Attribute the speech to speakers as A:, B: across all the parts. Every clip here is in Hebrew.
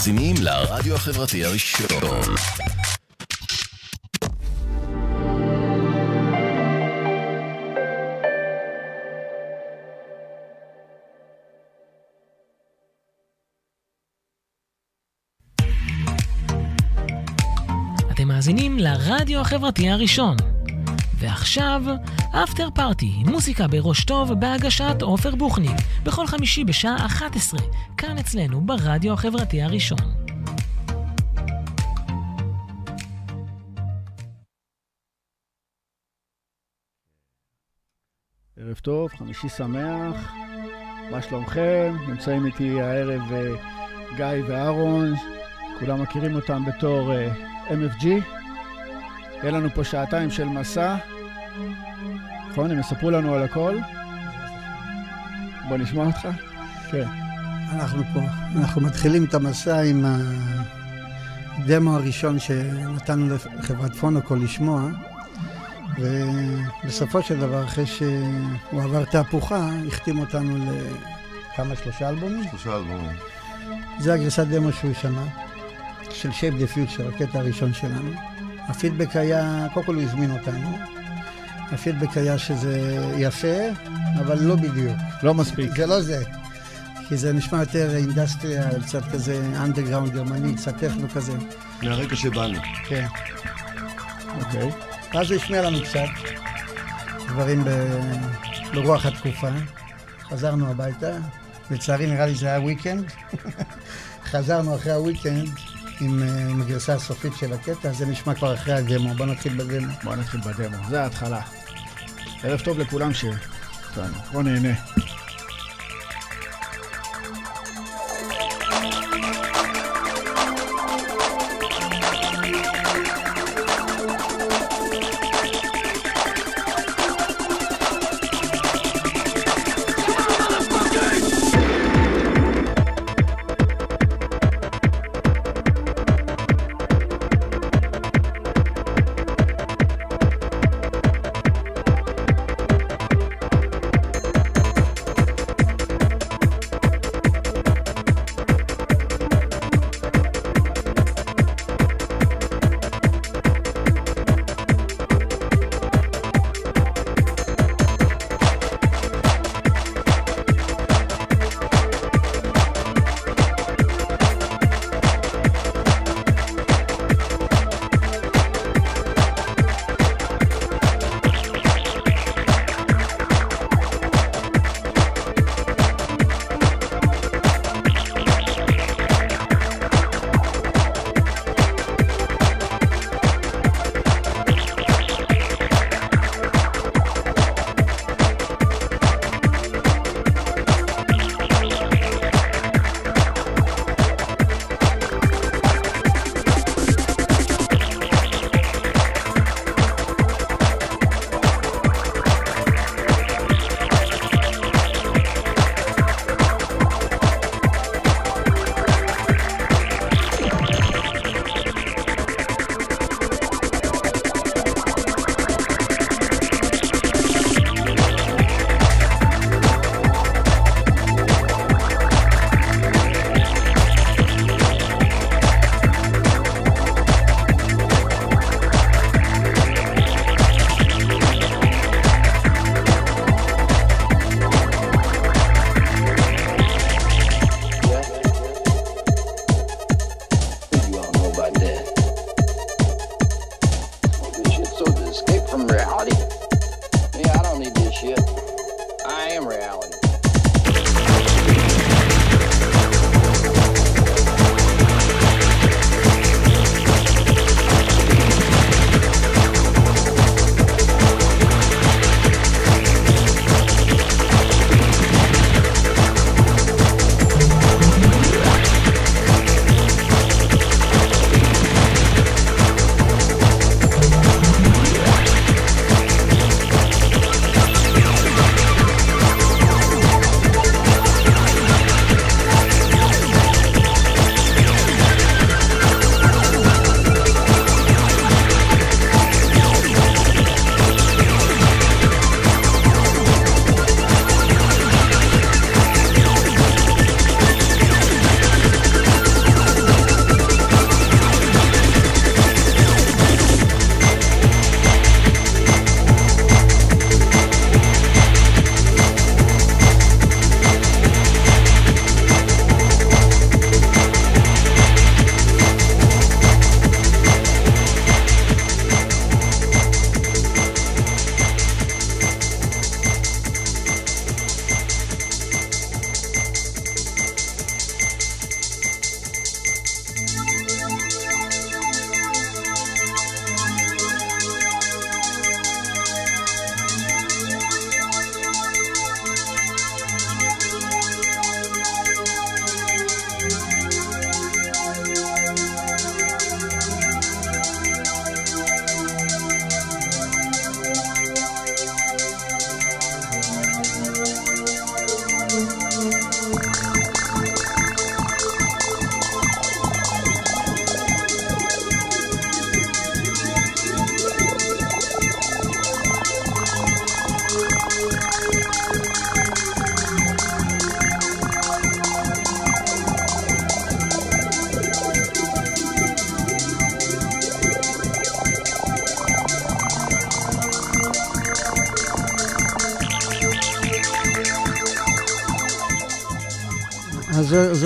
A: מאזינים לרדיו החברתי הראשון.
B: אתם מאזינים לרדיו החברתי הראשון. ועכשיו, אפטר פארטי, מוזיקה בראש טוב בהגשת עופר בוכניק, בכל חמישי בשעה 11, כאן אצלנו ברדיו החברתי הראשון.
C: ערב טוב, חמישי שמח, מה שלומכם? נמצאים איתי הערב uh, גיא ואהרון, כולם מכירים אותם בתור uh, MFG. יהיה לנו פה שעתיים של מסע, נכון? הם יספרו לנו על הכל. בוא נשמע אותך. כן.
D: אנחנו פה. אנחנו מתחילים את המסע עם הדמו הראשון שנתנו לחברת פונוקול לשמוע, ובסופו של דבר, אחרי שהוא עבר תהפוכה, החתים אותנו לכמה? שלושה אלבומים?
E: שלושה אלבומים.
D: זה הגרסת דמו שהוא שמע, של Shape the Future, הקטע הראשון שלנו. הפידבק היה, קודם כל הוא הזמין אותנו. הפידבק היה שזה יפה, אבל לא בדיוק.
C: לא מספיק.
D: זה לא זה. כי זה נשמע יותר industrial, קצת כזה אנדרגראונד גרמני, קצת טכנו כזה.
E: מהרקע שבאנו.
D: כן.
C: אוקיי.
D: ואז הוא השמיע לנו קצת דברים ב... ברוח התקופה. חזרנו הביתה, לצערי נראה לי זה היה weekend. חזרנו אחרי ה weekend עם, עם הגרסה הסופית של הקטע, זה נשמע כבר אחרי הדמו. בוא נתחיל בדמו.
C: בוא נתחיל בדמו, זה ההתחלה. ערב טוב לכולם ש... בוא נהנה.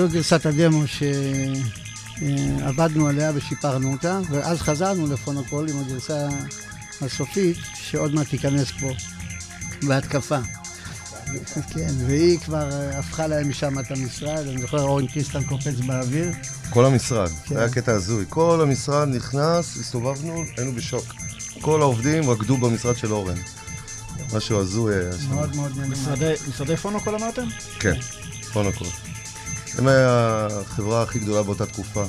D: זו, זו גרסת הדמו שעבדנו עליה ושיפרנו אותה, ואז חזרנו לפונוקול עם הגרסה הסופית, שעוד מעט תיכנס פה בהתקפה. כן, והיא כבר אה, הפכה להם משם את המשרד, אני זוכר אורן קריסטל קופץ באוויר.
E: כל המשרד,
D: כן.
E: היה קטע הזוי. כל המשרד נכנס, הסתובבנו, היינו בשוק. כל העובדים רקדו במשרד של אורן. משהו הזוי היה שם.
D: מאוד מאוד נהנה.
C: משרדי- משרדי פונוקול אמרתם?
E: כן, פונוקול. הם החברה הכי גדולה באותה תקופה,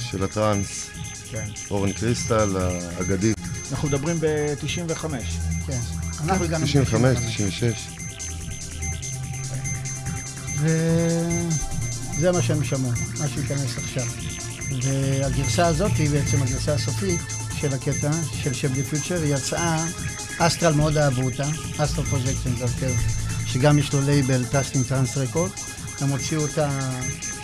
E: של הטראנס.
C: כן.
E: אורן קריסטל, האגדי.
C: אנחנו מדברים ב-95.
D: כן. אנחנו הגענו
E: 95,
D: ב-
E: 96.
D: וזה מה שהם שמעו, מה שייכנס עכשיו. והגרסה הזאת היא בעצם הגרסה הסופית של הקטע, של Shape the Future, היא יצאה, Astral מאוד אהבו אותה, Astral Projection זה הרכב, שגם יש לו לייבל Trust in Trance Records, הם הוציאו אותה,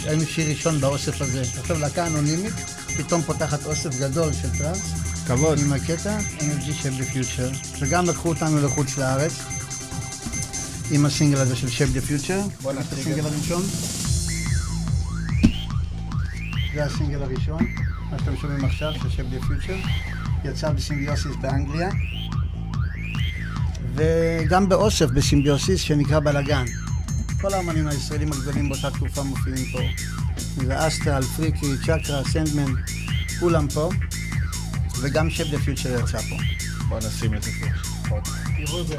D: היינו שיר ראשון באוסף הזה. עכשיו להקה אנונימית, פתאום פותחת אוסף גדול של טרנס,
C: כבוד.
D: עם הקטע, אנרגי Shape the Future, וגם לקחו אותנו לחוץ לארץ, עם הסינגל הזה של Shape the Future.
C: בוא
D: את הסינגל
C: את זה.
D: הראשון. זה הסינגל הראשון, מה שאתם שומעים עכשיו, של Shape the Future. יצא ב Symbiosis באנגליה. וגם באוסף ב Symbiosis שנקרא בלאגן. כל האמנים הישראלים הגדולים באותה תקופה מופיעים פה. זה Astral, פריקי, Chakra, Sandman, כולם פה. וגם Shape the Future יצא פה.
C: בוא נשים את זה פה.
D: תראו את זה.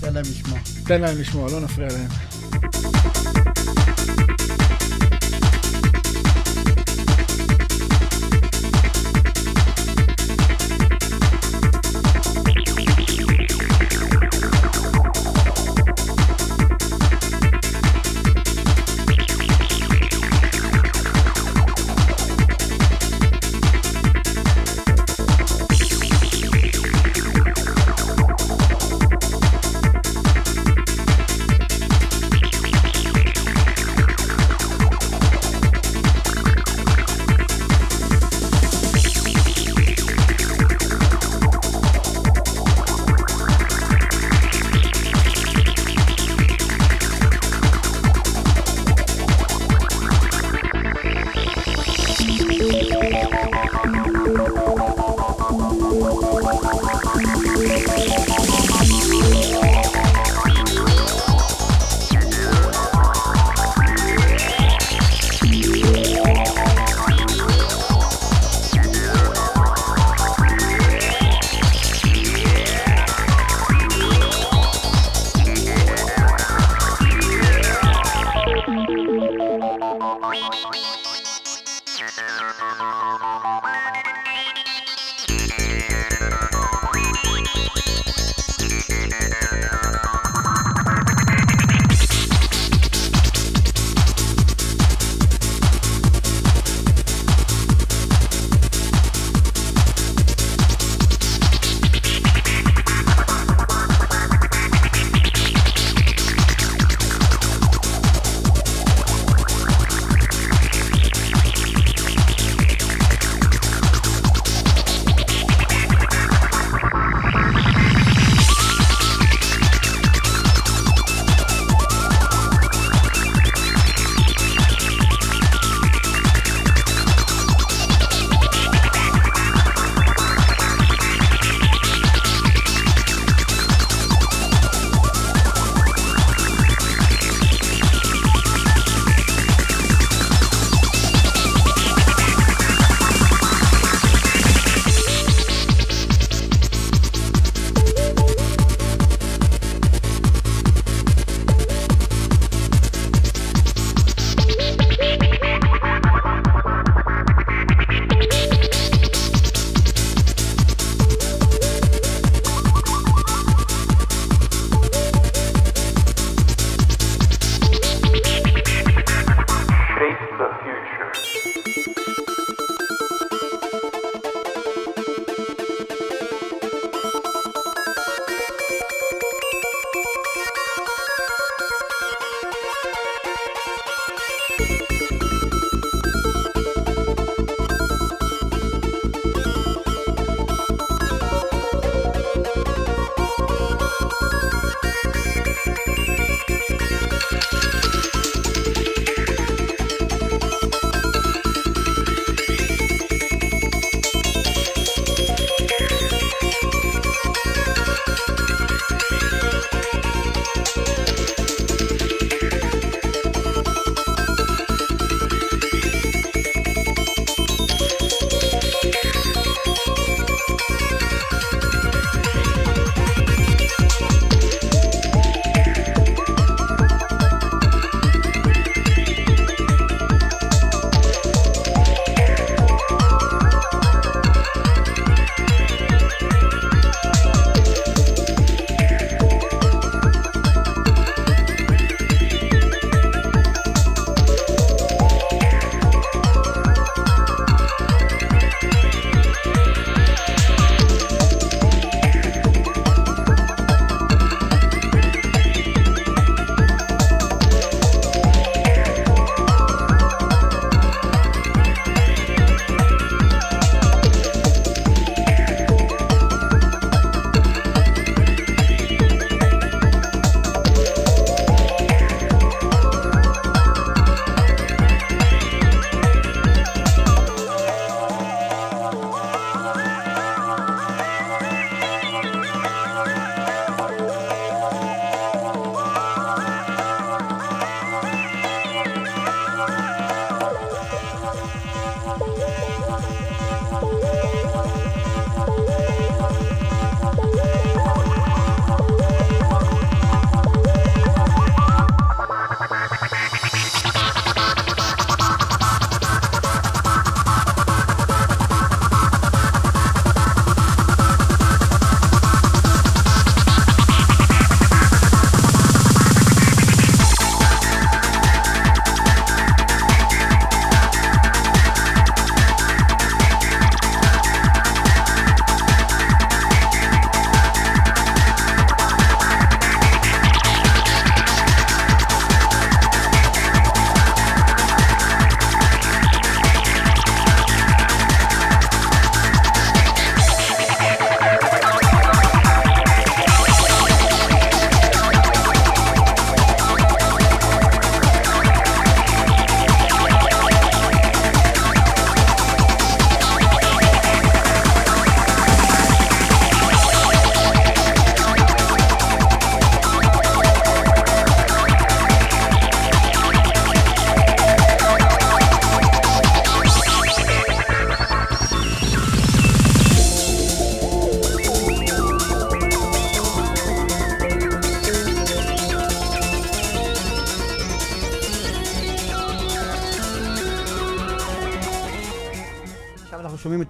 D: תן להם לשמוע.
C: תן להם לשמוע, לא נפריע להם.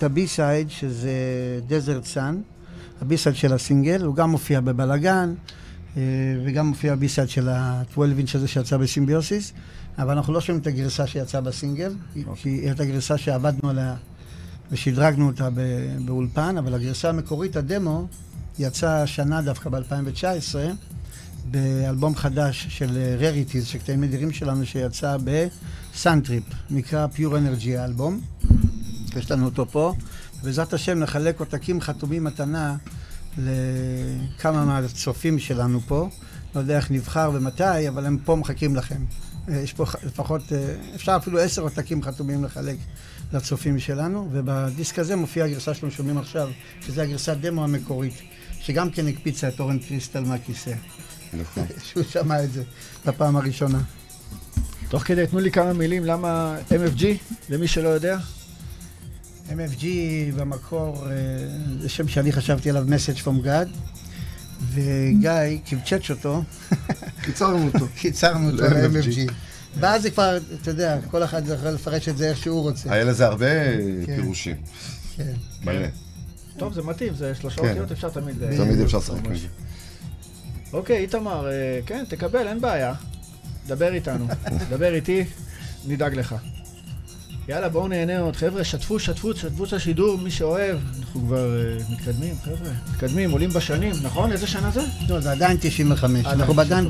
D: את ה B-side, שזה Desert Sun, ה B-side של הסינגל, הוא גם מופיע בבלאגן, אה, וגם מופיע ה B-side של ה-12 אינץ' הזה שיצא ב Symbiosis, אבל אנחנו לא שומעים את הגרסה שיצאה בסינגל, okay. כי היא הייתה גרסה שעבדנו עליה ושדרגנו אותה באולפן, אבל הגרסה המקורית, הדמו, יצאה השנה דווקא ב-2019, באלבום חדש של rarities, של קטעים נדירים שלנו, שיצא ב Suntrip, נקרא Pure Energy האלבום. יש לנו אותו פה. בעזרת השם נחלק עותקים חתומים מתנה לכמה מהצופים שלנו פה. לא יודע איך נבחר ומתי, אבל הם פה מחכים לכם. אה, יש פה לפחות, אה, אפשר אפילו עשר עותקים חתומים לחלק לצופים שלנו, ובדיסק הזה מופיעה הגרסה שאתם שומעים עכשיו, שזו הגרסת דמו המקורית, שגם כן הקפיצה את אורן קריסטל מהכיסא. נכון. שהוא שמע את זה בפעם הראשונה.
C: תוך כדי, תנו לי כמה מילים, למה MFG, למי שלא יודע?
D: MFG במקור, אה, זה שם שאני חשבתי עליו, message from God, וגיא קבצ'ץ' אותו.
E: קיצרנו אותו.
D: קיצרנו אותו ל-MFG. ואז זה כבר, אתה יודע, כל אחד יכול לפרש את זה איך שהוא רוצה.
E: היה לזה הרבה כן. פירושים. כן. מלא.
C: טוב, זה מתאים, זה שלושה כן. אותיות, אפשר תמיד...
E: תמיד אפשר לשחק זה.
C: אוקיי, איתמר, אה, כן, תקבל, אין בעיה. דבר איתנו, דבר איתי, נדאג לך. יאללה, בואו נהנה עוד. חבר'ה, שתפו, שתפו, שתפו את השידור, מי שאוהב. אנחנו כבר uh, מתקדמים, חבר'ה. מתקדמים, עולים בשנים, נכון? איזה שנה זה?
D: לא, זה עדיין 95. אנחנו עדיין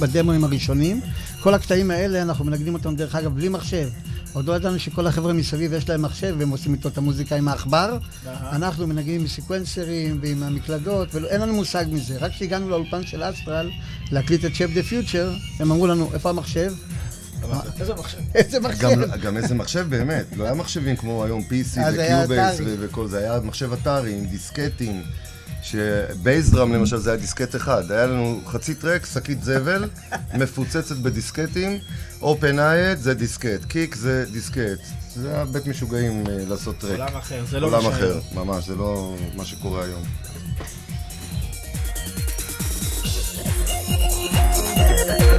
D: בדמוים הראשונים. כל הקטעים האלה, אנחנו מנגנים אותם, דרך אגב, בלי מחשב. עוד לא ידענו שכל החבר'ה מסביב יש להם מחשב והם עושים איתו את המוזיקה עם העכבר. אנחנו מנגנים עם סקוונסרים ועם המקלדות, ואין לנו מושג מזה. רק כשהגענו לאולפן של Astral להקליט את Shape the Future, הם אמרו לנו, איפה המחשב?
C: איזה מחשב?
D: איזה מחשב?
E: לא, גם איזה מחשב באמת, לא היה מחשבים כמו היום PC ו Cubase וכל זה, היה מחשב אטארי עם דיסקטים, ש bass drum למשל זה היה דיסקט אחד, היה לנו חצי track, שקית זבל, מפוצצת בדיסקטים, open hat זה דיסקט, kick זה דיסקט, זה היה בית משוגעים אה, לעשות טרק.
C: עולם אחר, זה לא מה
E: עולם אחר, ממש, זה לא מה שקורה היום. Thank.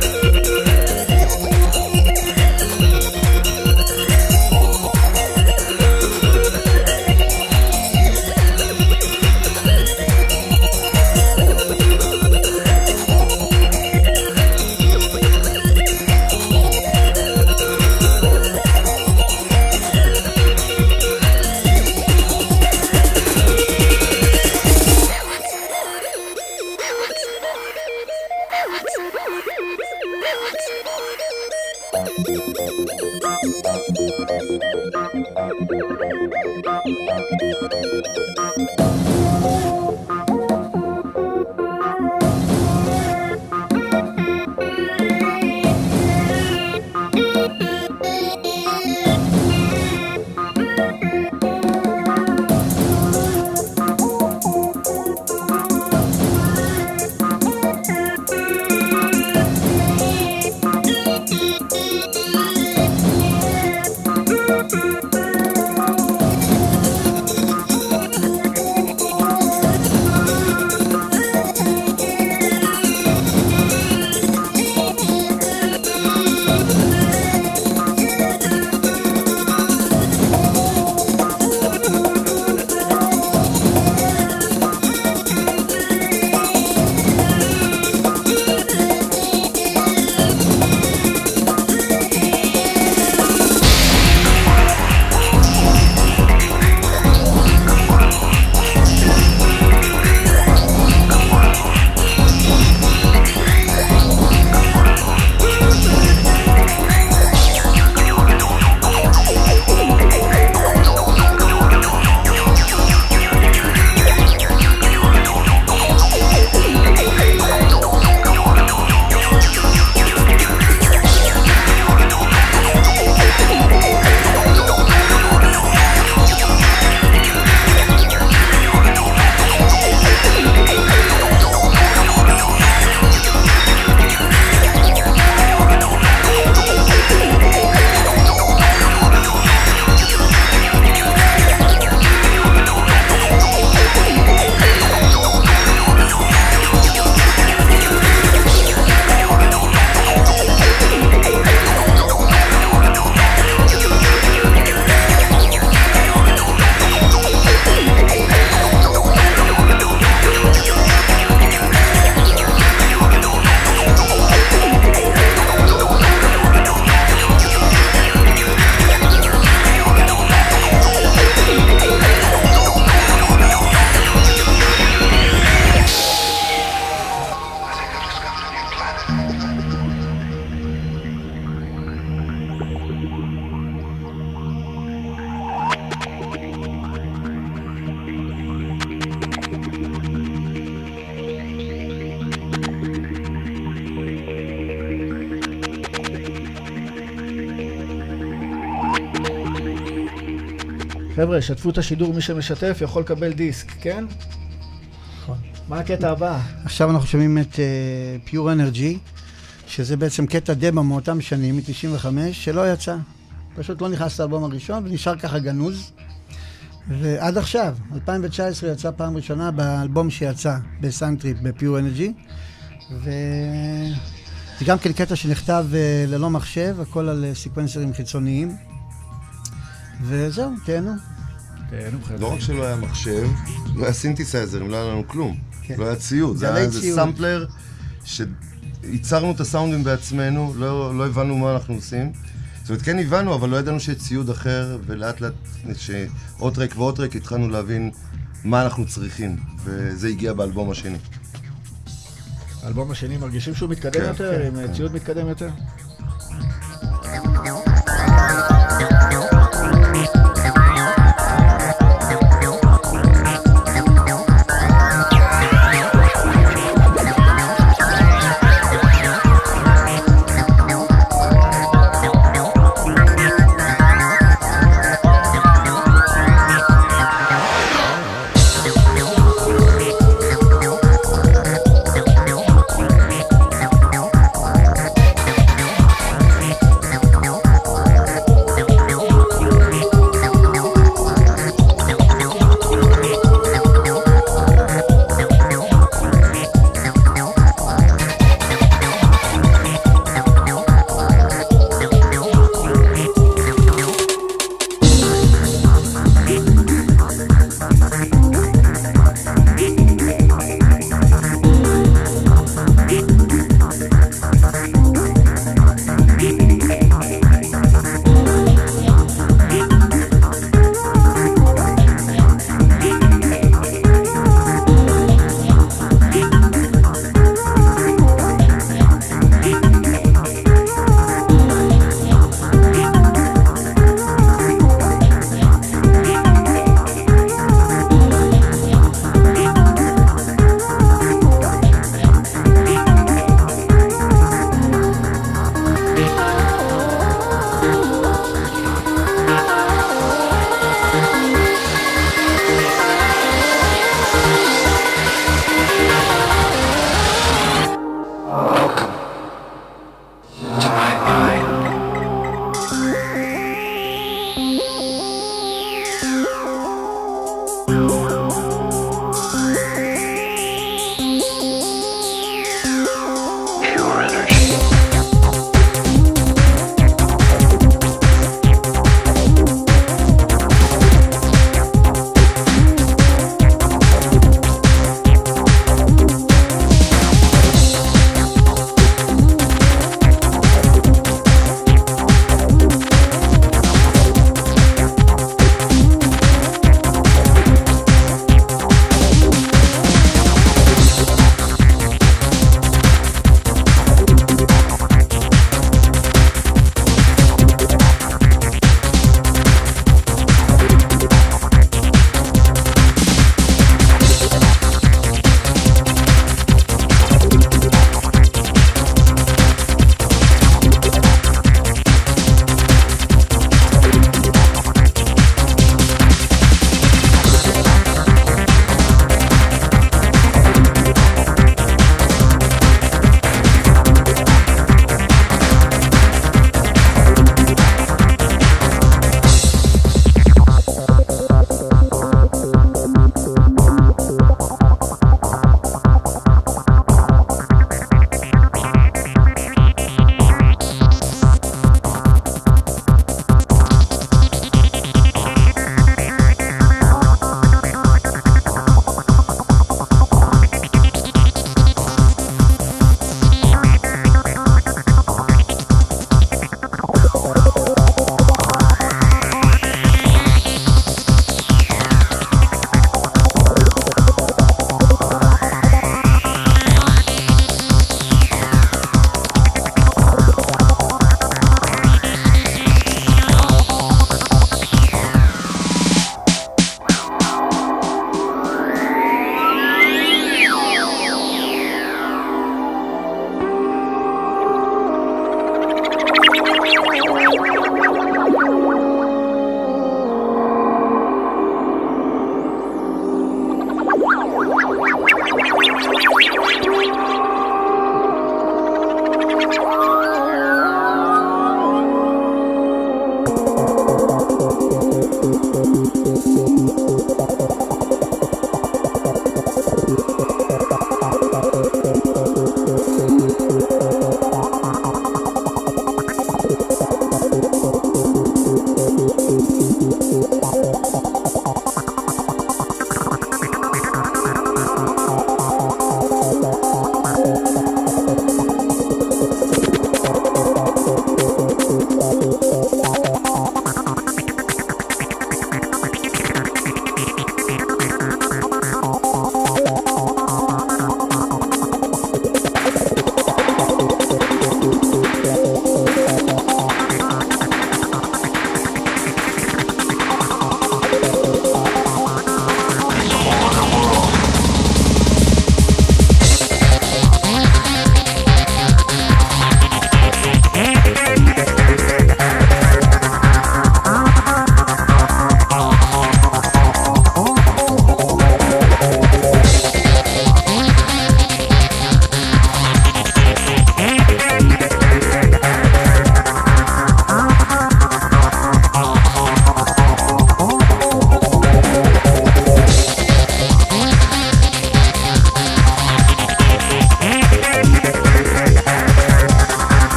C: חבר'ה, שתפו את השידור, מי שמשתף יכול לקבל דיסק, כן? נכון. מה הקטע הבא?
D: עכשיו אנחנו שומעים את uh, Pure Energy, שזה בעצם קטע דמו מאותם שנים, מ-95, שלא יצא. פשוט לא נכנס לאלבום הראשון, ונשאר ככה גנוז. ועד עכשיו, 2019 יצא פעם ראשונה באלבום שיצא ב Suntrip, ב Pure Energy. וזה גם כן קטע שנכתב uh, ללא מחשב, הכל על uh, סקוונסרים חיצוניים. וזהו, תהנו.
E: חבר'ה. לא רק שלא היה מחשב, לא היה סינתסייזרים, לא היה לנו כלום. כן. לא היה ציוד, זה היה איזה סאמפלר שייצרנו את הסאונדים בעצמנו, לא, לא הבנו מה אנחנו עושים. זאת אומרת, כן הבנו, אבל לא ידענו שיש ציוד אחר, ולאט לאט, שעוד track ועוד track, התחלנו להבין מה אנחנו צריכים, וזה הגיע באלבום השני.
C: האלבום השני מרגישים שהוא מתקדם כן, יותר, כן, עם כן. ציוד מתקדם יותר?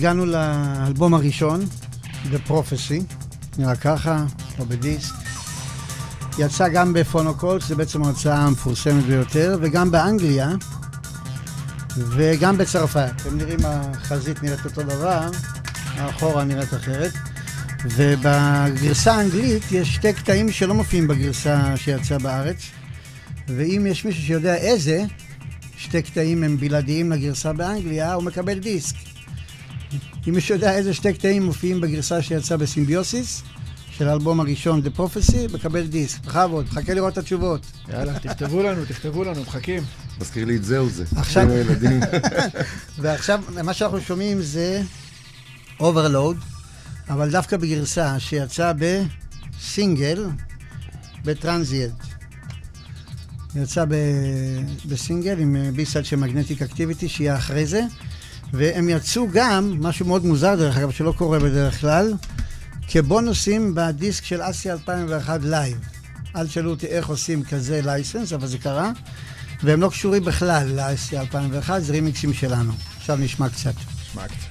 D: הגענו לאלבום הראשון, The Prophecy, נראה ככה, או בדיסק. יצא גם בפונוקולס, זה בעצם ההוצאה המפורסמת ביותר, וגם באנגליה, וגם בצרפת. אתם נראים, החזית נראית אותו דבר, האחורה נראית אחרת. ובגרסה האנגלית יש שתי קטעים שלא מופיעים בגרסה שיצאה בארץ, ואם יש מישהו שיודע איזה, שתי קטעים הם בלעדיים לגרסה באנגליה, הוא מקבל דיסק. אם מישהו יודע איזה שתי קטעים מופיעים בגרסה שיצאה בסימביוסיס, של האלבום הראשון, The Prophecy, מקבל דיסק. בכבוד, חכה לראות את התשובות.
C: יאללה, תכתבו לנו, תכתבו לנו, מחכים.
E: מזכיר לי את זהו זה.
D: עכשיו... ועכשיו, מה שאנחנו שומעים זה Overload, אבל דווקא בגרסה שיצאה בסינגל, ב Transient. יצא בסינגל עם B-side של Magnetic Activity, שיהיה אחרי זה. והם יצאו גם, משהו מאוד מוזר דרך אגב, שלא קורה בדרך כלל, כבונוסים בדיסק של Asia 2001 live. אל תשאלו אותי איך עושים כזה license, אבל זה קרה, והם לא קשורים בכלל ל Asia 2001, זה רימיקסים שלנו. עכשיו נשמע קצת. נשמע קצת.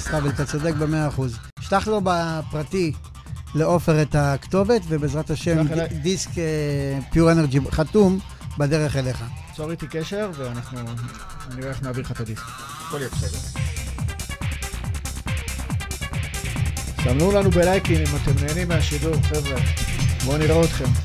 D: טראבל, אתה צודק במאה אחוז. שלח לו בפרטי לעופר את הכתובת, ובעזרת השם דיסק פיור אנרג'י חתום בדרך אליך.
C: צור איתי קשר, ואנחנו נראה איך נעביר לך את הדיסק. הכל יהיה בסדר. סמנו לנו בלייקים אם אתם נהנים מהשידור, חבר'ה. בואו נראה אתכם.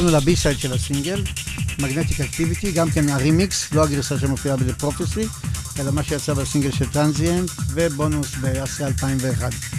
D: עברנו ל B-side של הסינגל, Magnetic Activity, גם כן הרימיקס, לא הגרסה שמופיעה ב"The Prophecy", אלא מה שיצא בסינגל של Transient, ובונוס ב Asia 2001.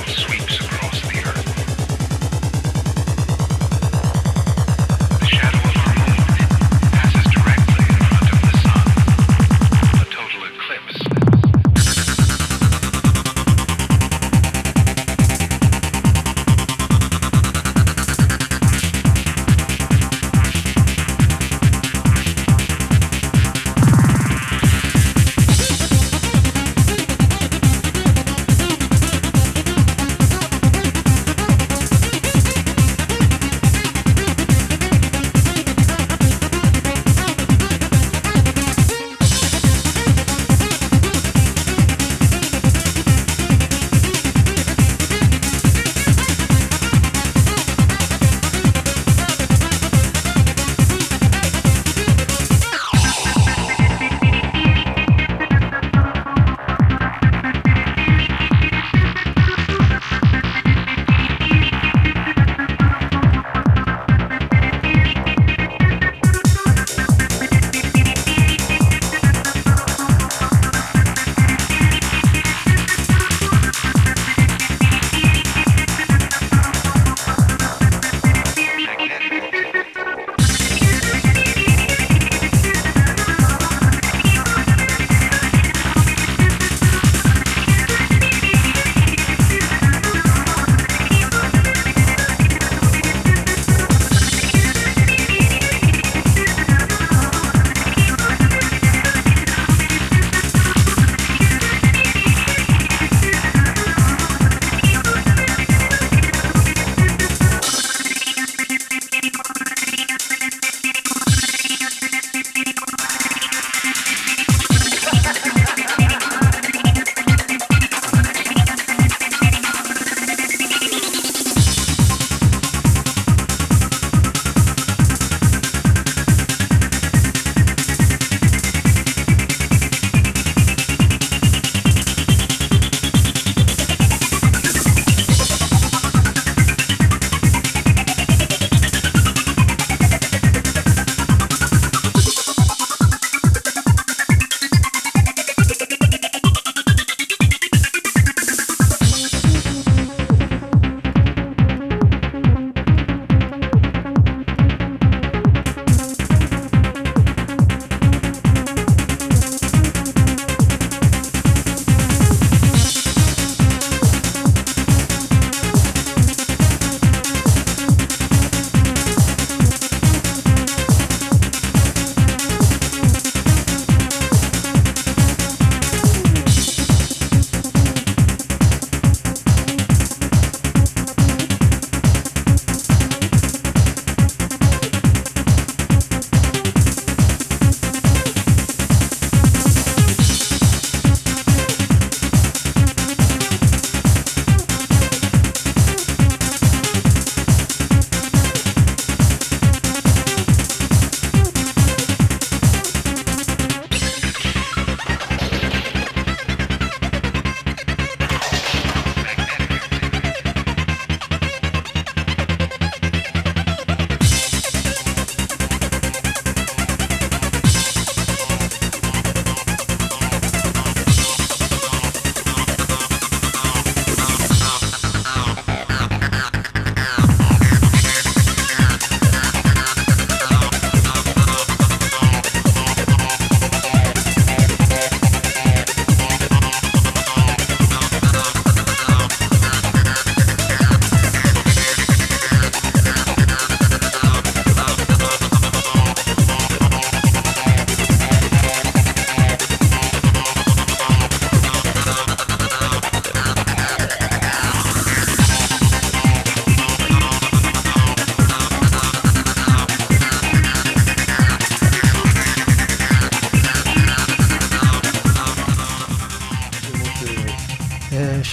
D: Sweet.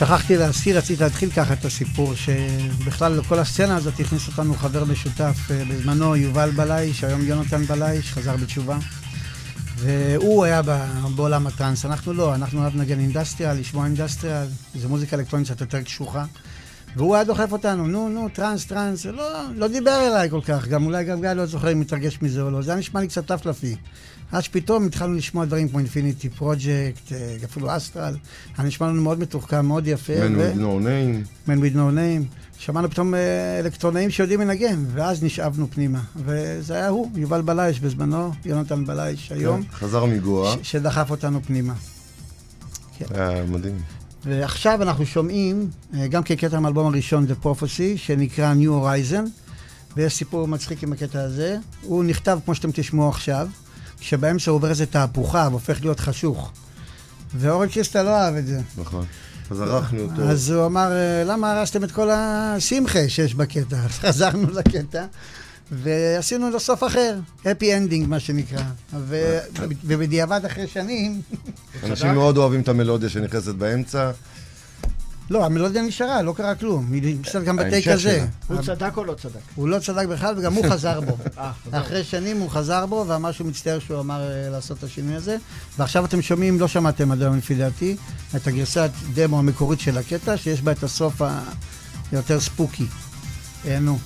D: שכחתי להזכיר, רציתי להתחיל ככה את הסיפור, שבכלל לכל הסצנה הזאת הכניס אותנו חבר משותף אה, בזמנו, יובל בלאי, שהיום יונתן בלאי, שחזר בתשובה. והוא היה בעולם הטראנס, אנחנו לא, אנחנו אוהב לנגן industrial, לשמוע industrial, זו מוזיקה אלקטרונית קצת יותר קשוחה. והוא היה דוחף אותנו, נו, נו, טראנס, טראנס, לא, לא דיבר אליי כל כך, גם אולי גם גיא לא זוכר אם מתרגש מזה או לא, זה היה נשמע לי קצת טפלפי. עד שפתאום התחלנו לשמוע דברים כמו Infinity Project, אה, אפילו Astral, היה נשמע לנו מאוד מתוחכם, מאוד יפה.
E: Man with no name.
D: Man with no name. שמענו פתאום אה, אלקטרונאים שיודעים לנגן, ואז נשאבנו פנימה. וזה היה הוא, יובל בלייש בזמנו, יונתן בלייש היום.
E: כן, חזר מגואה.
D: שדחף אותנו פנימה.
E: כן. היה מדהים.
D: ועכשיו אנחנו שומעים, אה, גם כקטע מהאלבום הראשון, The Prophecy, שנקרא New Horizon, ויש סיפור מצחיק עם הקטע הזה. הוא נכתב, כמו שאתם תשמעו עכשיו, כשבאמצע הוא עובר איזה תהפוכה והופך להיות חשוך. ואורן קיסטה לא אהב את זה.
E: נכון. אז ערכנו אותו.
D: אז הוא אמר, אה, למה הרסתם את כל השמחה שיש בקטע? אז חזרנו לקטע, ועשינו לו סוף אחר, happy ending מה שנקרא. ובדיעבד אחרי שנים...
E: אנשים מאוד אוהבים את המלודיה שנכנסת באמצע.
D: לא, המלודיה נשארה, לא קרה כלום. היא נשארת גם בטייק הזה.
C: הוא צדק או לא צדק?
D: הוא לא צדק בכלל, וגם הוא חזר בו. אה, אחרי שנים הוא חזר בו, ואמר שהוא מצטער שהוא אמר אה, לעשות את השינוי הזה. ועכשיו אתם שומעים, לא שמעתם עד היום לפי דעתי, את הגרסת דמו המקורית של הקטע, שיש בה את הסוף היותר ספוקי. נו.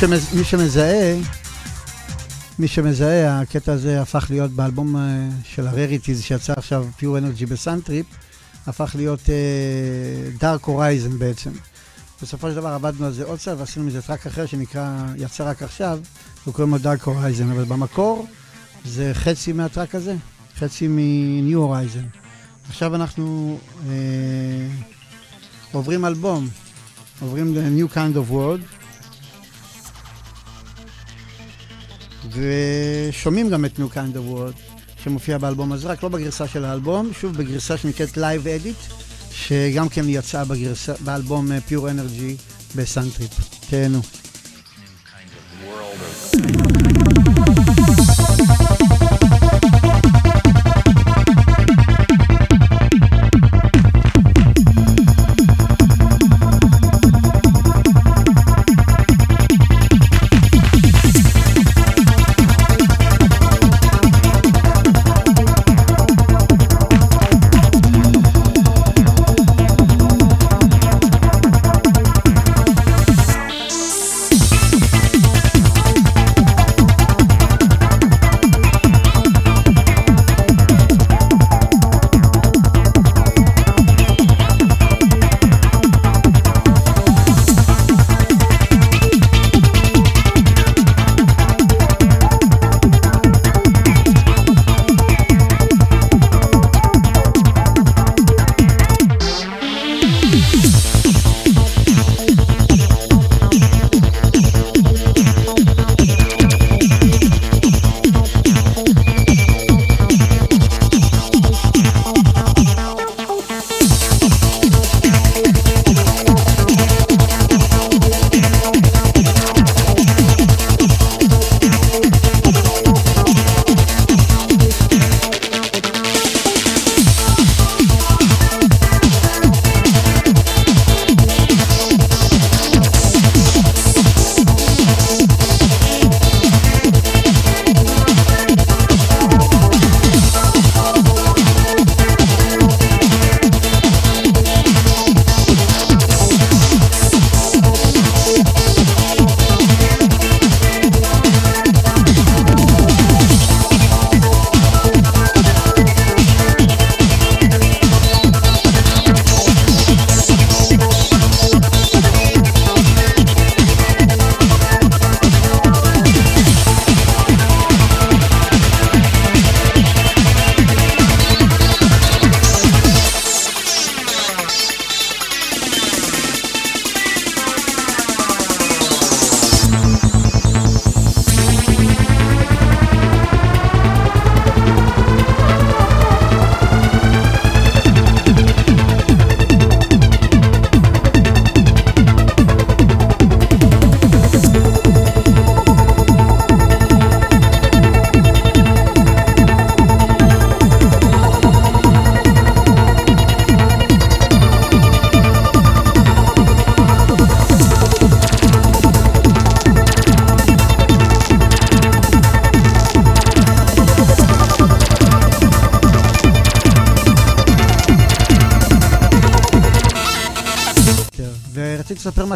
D: שמז, מי שמזהה, מי שמזהה, הקטע הזה הפך להיות באלבום אה, של ה rarities שיצא עכשיו, Pure Energy ב Suntrip, הפך להיות Dark uh, Horizon בעצם. בסופו של דבר עבדנו על זה עוד קצת ועשינו מזה track אחר שנקרא, יצא רק עכשיו, וקוראים לו Dark Horizon, אבל במקור זה חצי מה track הזה, חצי מ New Horizon. עכשיו אנחנו uh, עוברים אלבום, עוברים ל-New Kind of World. ושומעים גם את New Kind of World שמופיע באלבום הזה, רק לא בגרסה של האלבום, שוב בגרסה שנקראת Live Edit, שגם כן יצאה בגרסה, באלבום אה, Pure Energy בסאנטריפ. תהנו.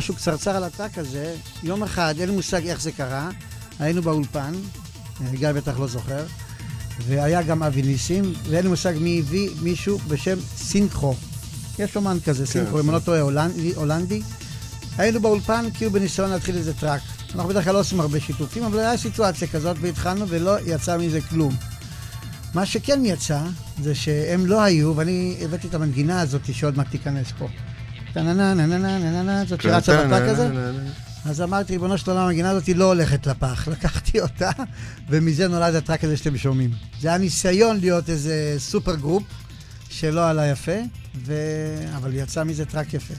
D: משהו קצרצר על ה track הזה. יום אחד, אין לי מושג איך זה קרה, היינו באולפן, גיא בטח לא זוכר, והיה גם אבי ניסים, ואין לי מושג מי הביא מישהו בשם Synchro. יש אומן כזה, כן, Synchro, אם אני לא טועה, הולנדי. היינו באולפן כאילו בניסיון להתחיל איזה track. אנחנו בדרך כלל לא עושים הרבה שיתופים, אבל הייתה סיטואציה כזאת והתחלנו ולא יצא מזה כלום. מה שכן יצא, זה שהם לא היו, ואני הבאתי את המנגינה הזאת שעוד מעט תיכנס פה. זאת כן, בפאק הזה. אז אמרתי, ריבונו של עולם, המנגינה הזאת לא הולכת לפח. לקחתי אותה, ומזה נולד הטראק הזה שאתם שומעים. זה היה ניסיון להיות איזה super group, שלא עלה יפה, ו... אבל יצא מזה טראק יפה.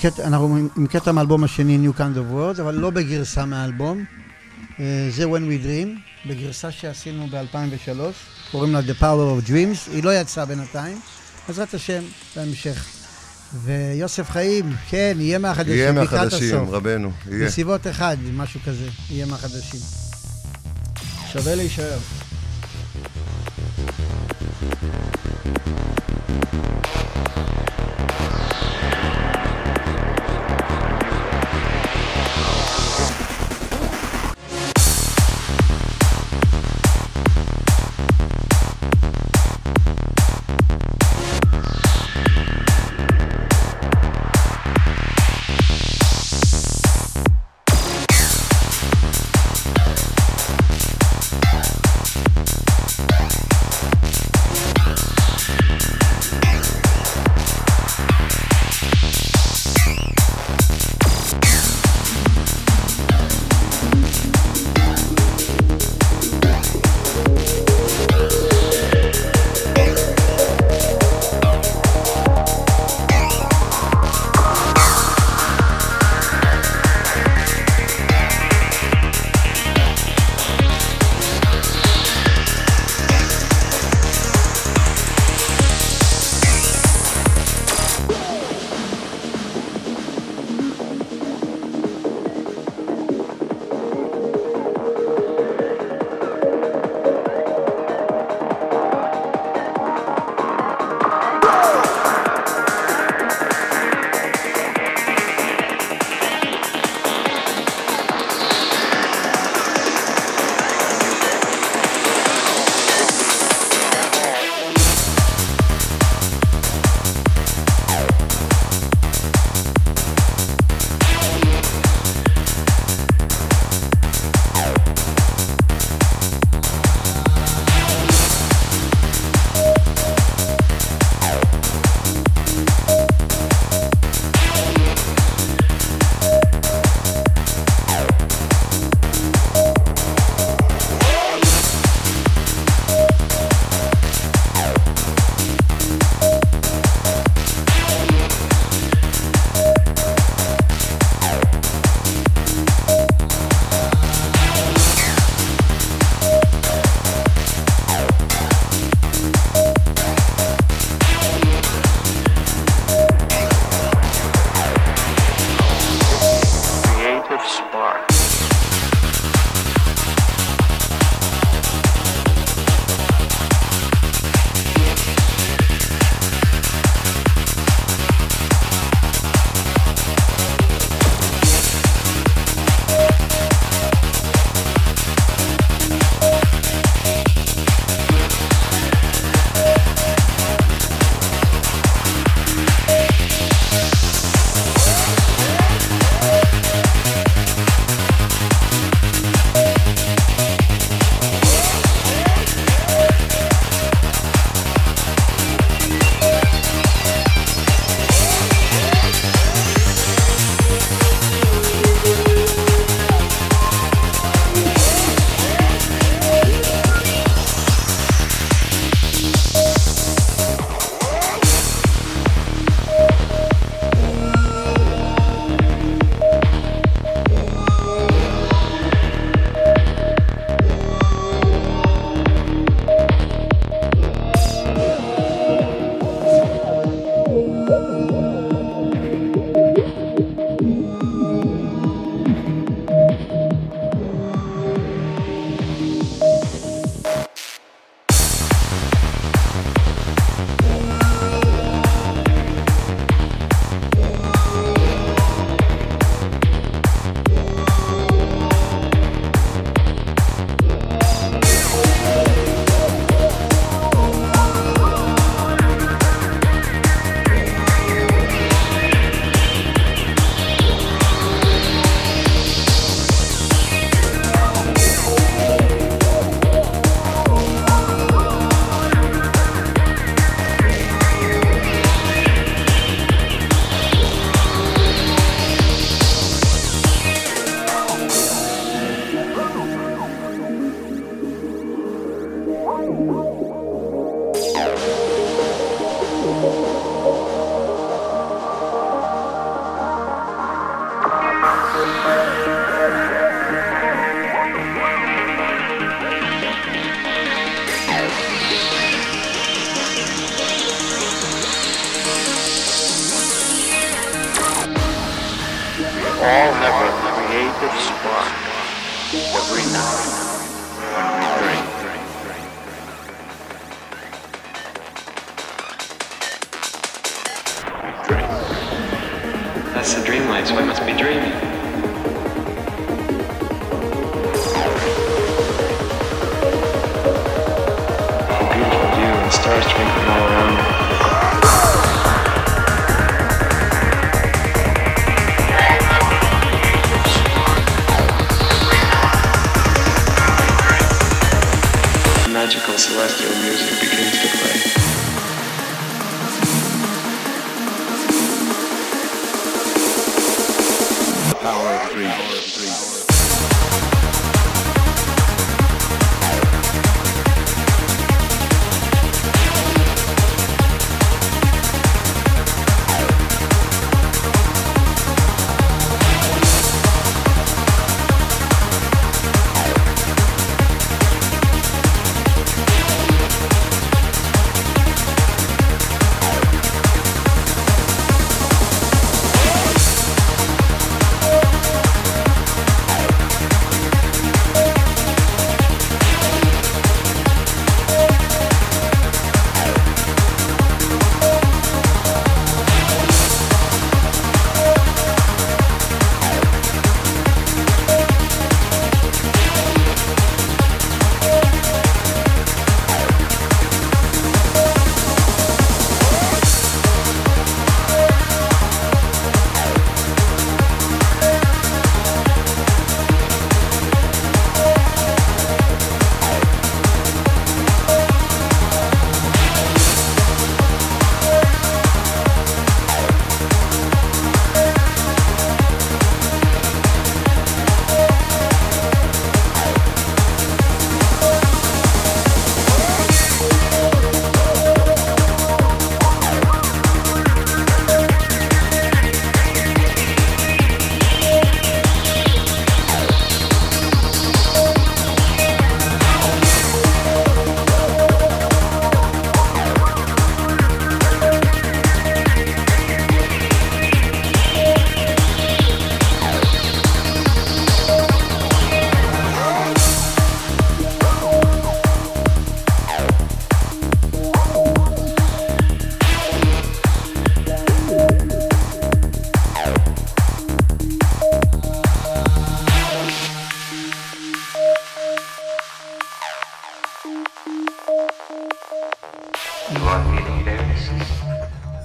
D: קטע, אנחנו עם קטע מהאלבום השני, New Kind of Words, אבל לא בגרסה מהאלבום, זה When We Dream, בגרסה שעשינו ב-2003, קוראים לה The Power of Dreams, היא לא יצאה בינתיים, בעזרת השם, בהמשך. ויוסף חיים, כן, יהיה מהחדשים,
E: יהיה מהחדשים, רבנו,
D: יהיה. בסביבות אחד, משהו כזה, יהיה מהחדשים. שווה להישאר.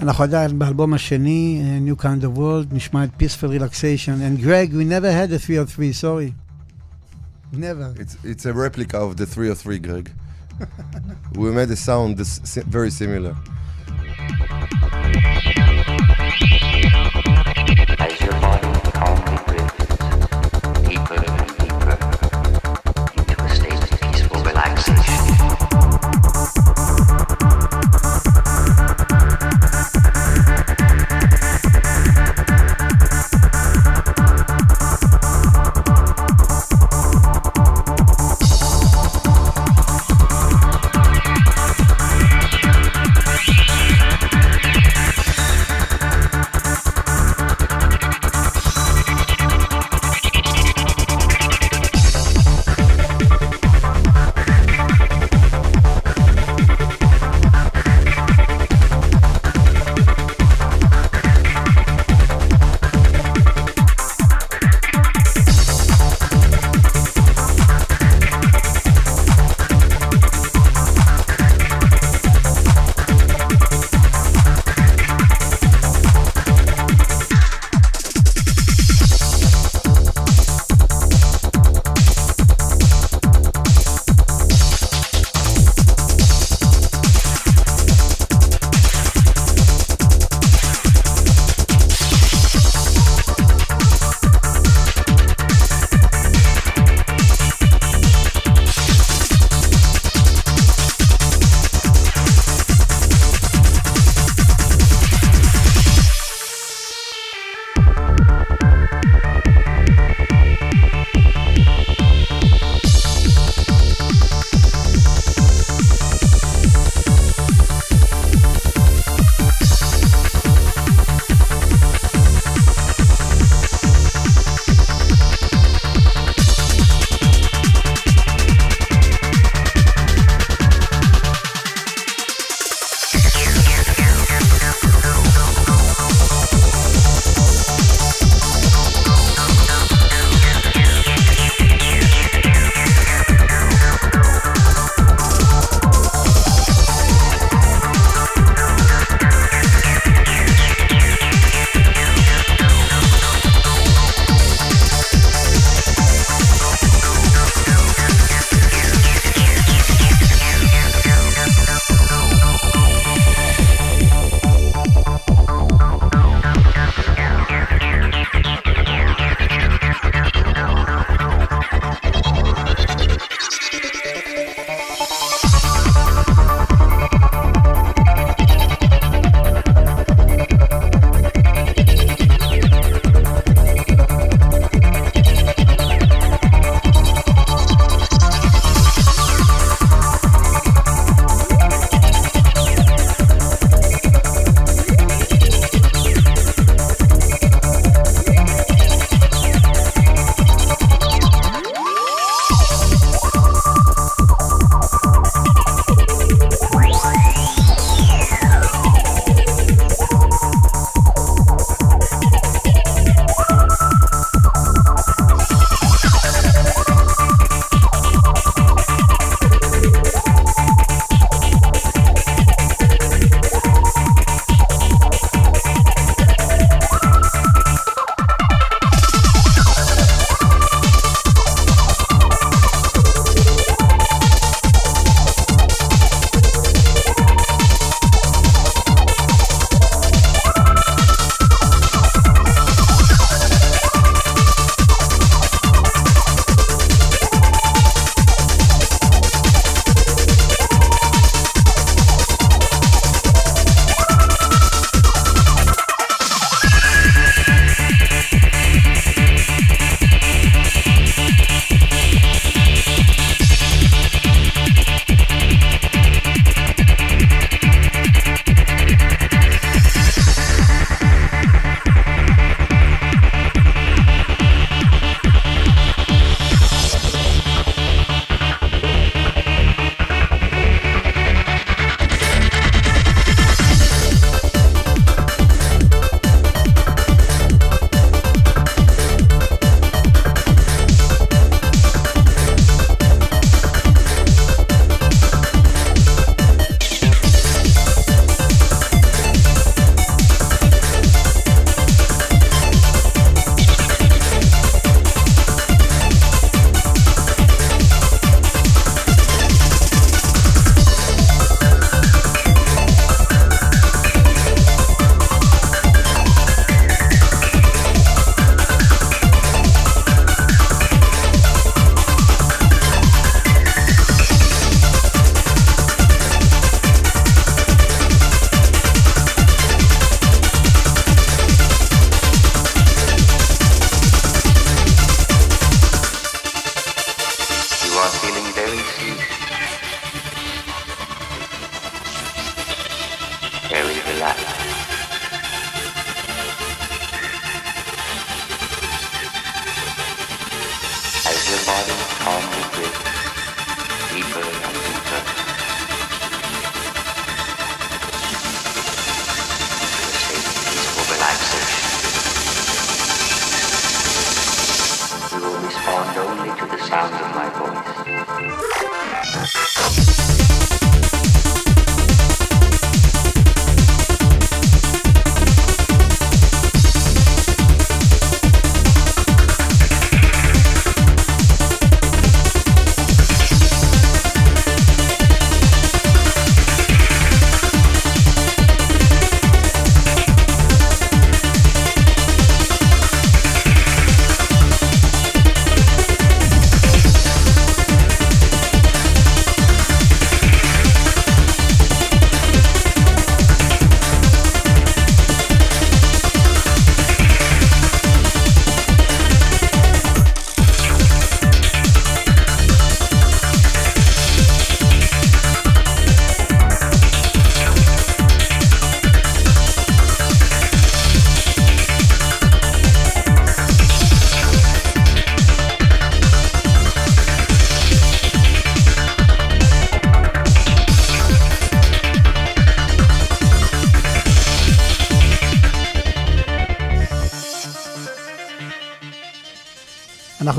D: אנחנו עדיין באלבום השני, New Kind of World, נשמע את Peaceful Relaxation. And Greg, we never had a 303, sorry. Never.
E: It's, it's a replica of the 303, Greg. we made a sound this, very similar.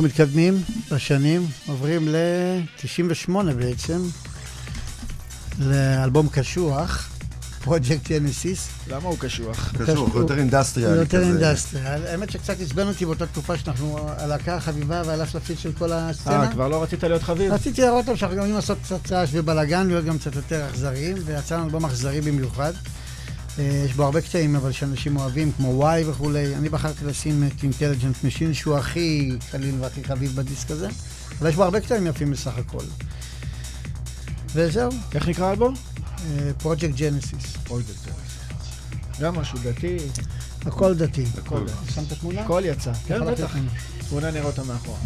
D: מתקדמים בשנים, עוברים ל-98 בעצם, לאלבום קשוח, Project Genesis.
C: למה הוא קשוח?
E: קשוח, הוא יותר אינדסטריאלי
D: הוא
E: כזה.
D: יותר industrial. האמת שקצת עצבן אותי באותה תקופה שאנחנו הלהקה החביבה והלפלפית של כל הסצנה.
C: אה, כבר לא רצית להיות חביב?
D: רציתי להראות להם שאנחנו יכולים לעשות קצת רעש ובלאגן, להיות גם קצת יותר אכזריים, ויצא לנו אלבום אכזרי במיוחד. אה, יש בו הרבה קטעים, אבל שאנשים אוהבים, כמו וואי וכולי. אני בחרתי לשים את Intelligent Machine, שהוא הכי קליל והכי חביב בדיסק הזה, אבל יש בו הרבה קטעים יפים בסך הכל. וזהו,
C: איך נקרא האלבום?
D: פרויקט ג'נסיס.
C: גם משהו דתי,
D: הכל דתי.
C: הכל דתי.
D: שמת תמונה?
C: הכל יצא. כן, בטח. תמונה נראה אותה מאחורה.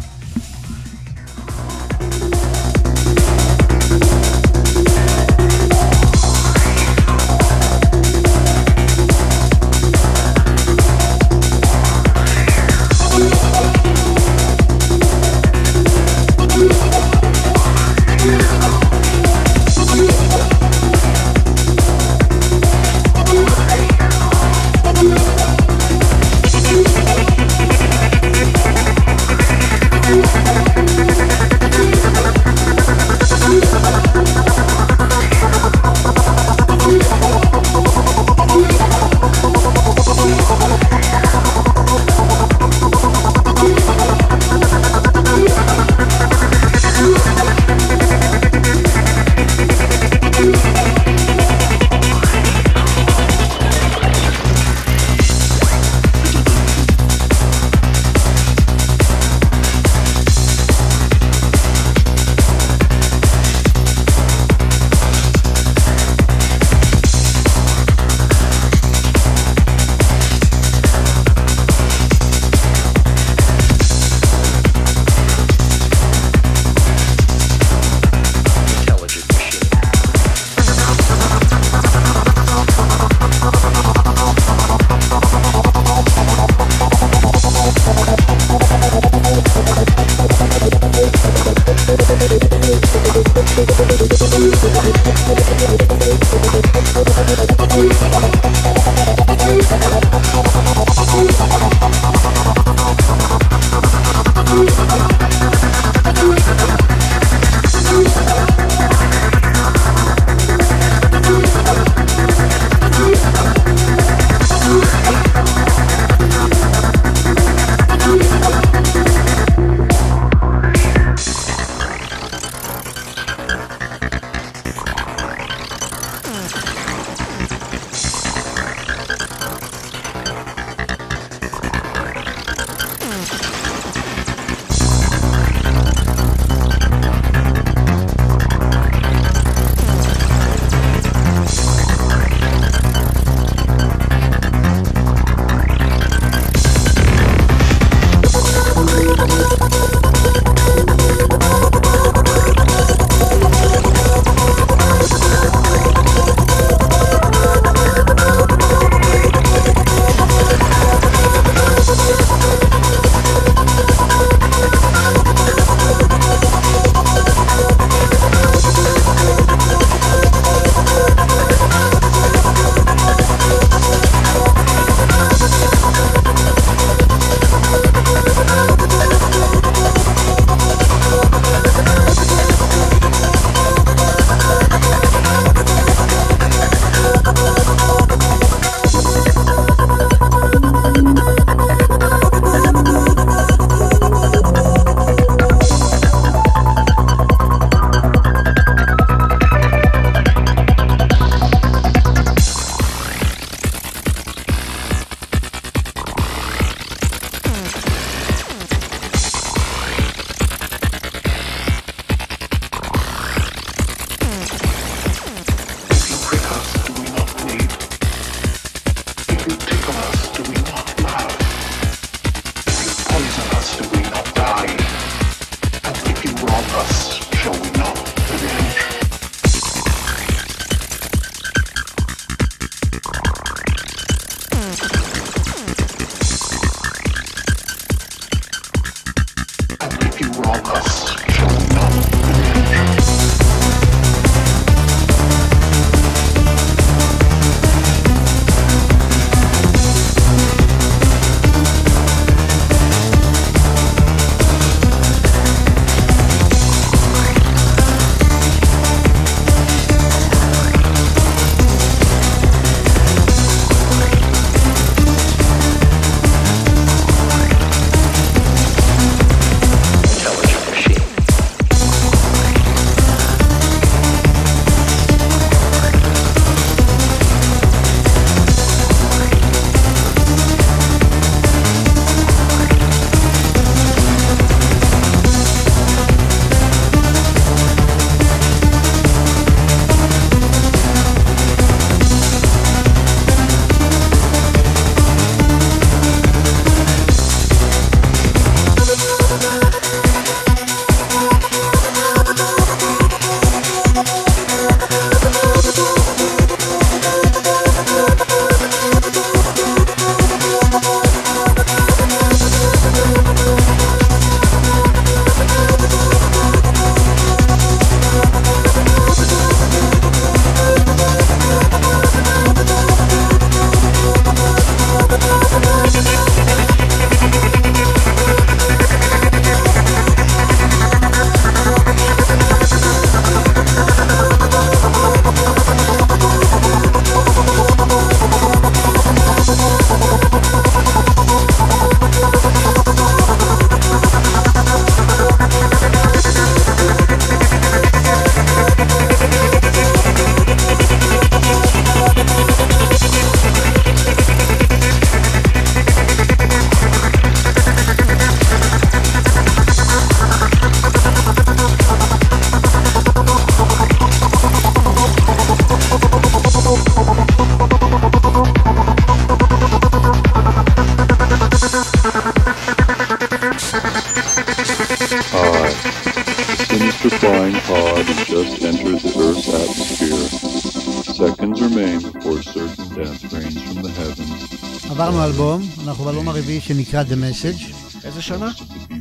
D: שנקרא The Message.
C: איזה שנה?
D: Uh,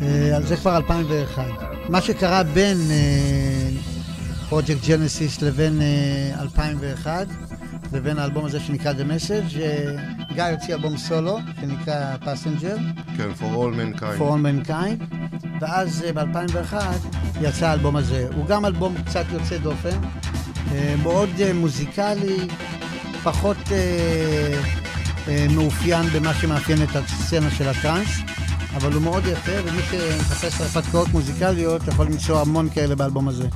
D: זה כבר 2001. מה שקרה בין פרויקט uh, ג'נסיס לבין uh, 2001, לבין האלבום הזה שנקרא The Message, uh, גיא הוציא אלבום סולו, שנקרא Passenger.
E: כן, For All Mankind.
D: For All Mankind. ואז uh, ב-2001 יצא האלבום הזה. הוא גם אלבום קצת יוצא דופן, uh, מאוד uh, מוזיקלי, פחות מאופיין במה שמאפיין את הסצנה של הטראנס. אבל הוא מאוד יפה, ומי שמחפש הרפתקאות מוזיקליות יכול למצוא המון כאלה באלבום הזה.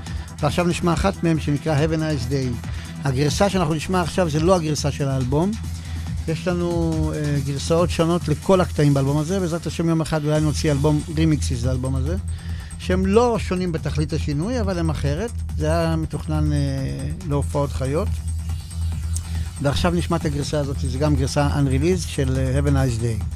D: ועכשיו נשמע אחת מהם שנקרא Have a Nice Day. הגרסה שאנחנו נשמע עכשיו זה לא הגרסה של האלבום. יש לנו uh, גרסאות שונות לכל הקטעים באלבום הזה, בעזרת השם יום אחד אולי נוציא אלבום רימיקסיס לאלבום הזה, שהם לא שונים בתכלית השינוי, אבל הם אחרת. זה היה מתוכנן uh, להופעות חיות. ועכשיו נשמע את הגרסה הזאת, זו גם גרסה Unreleased של Have a Nice Day.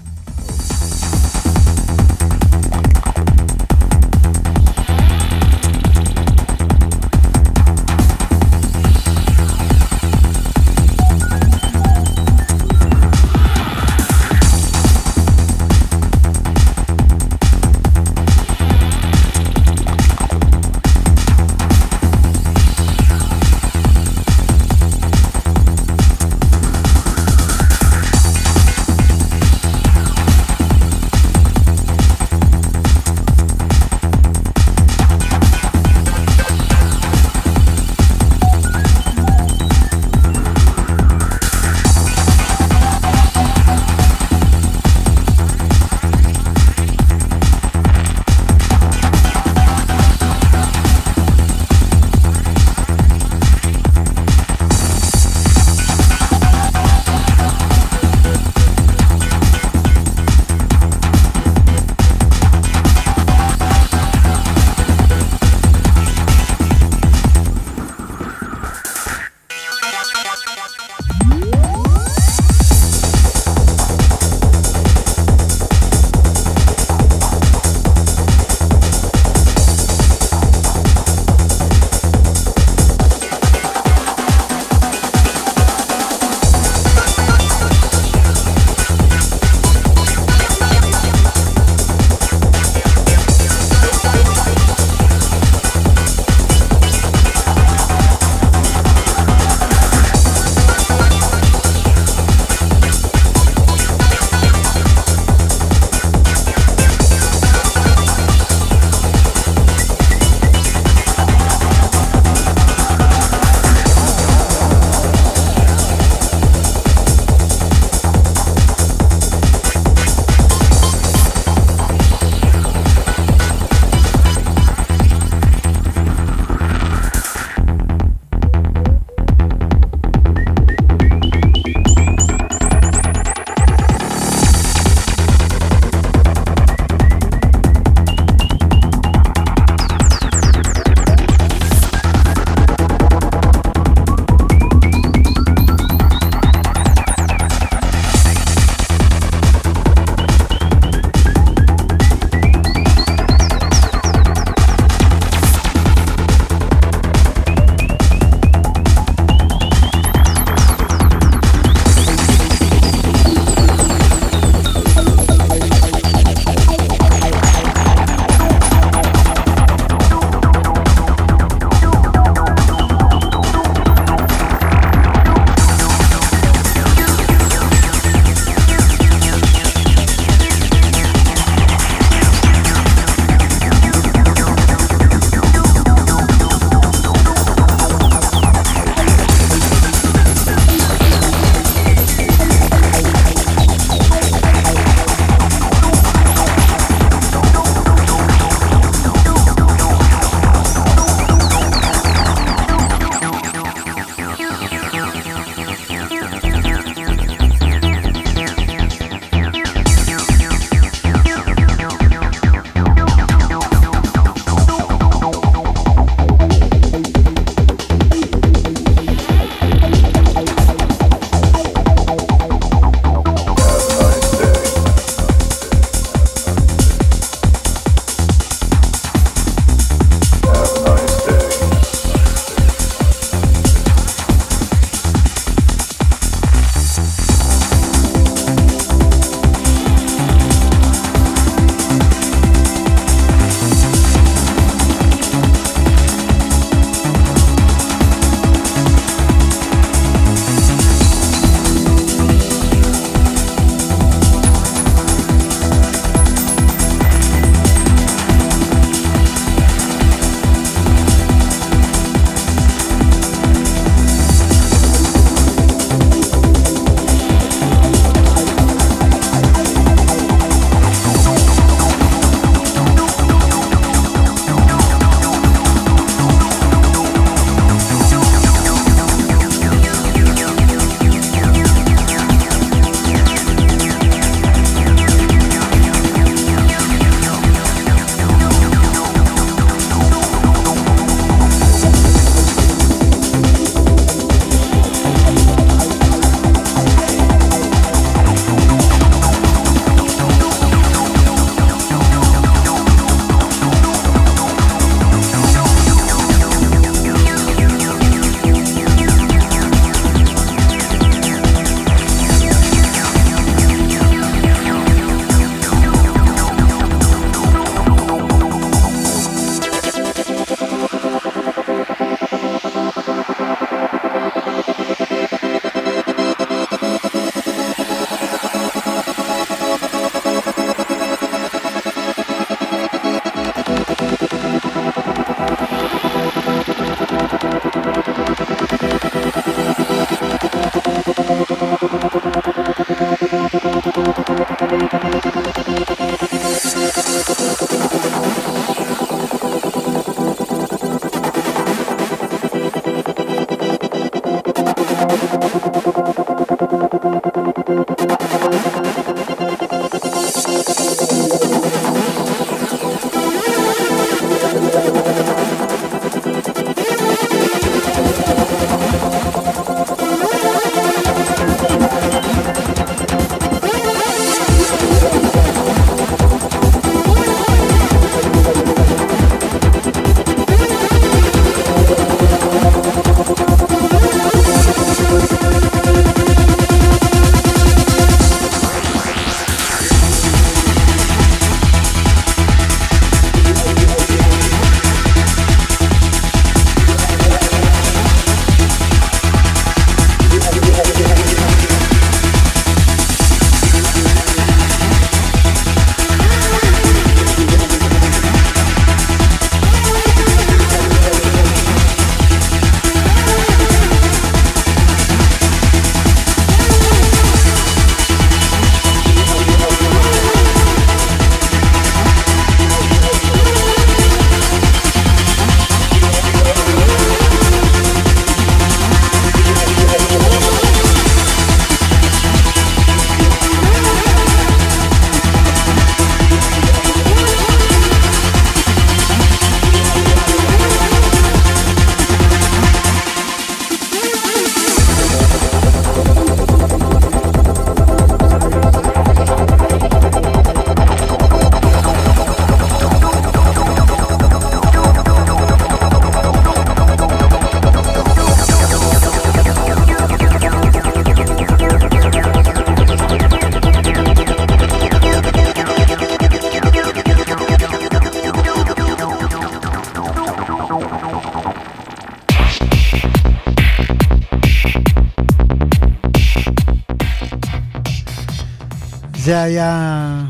D: זה היה...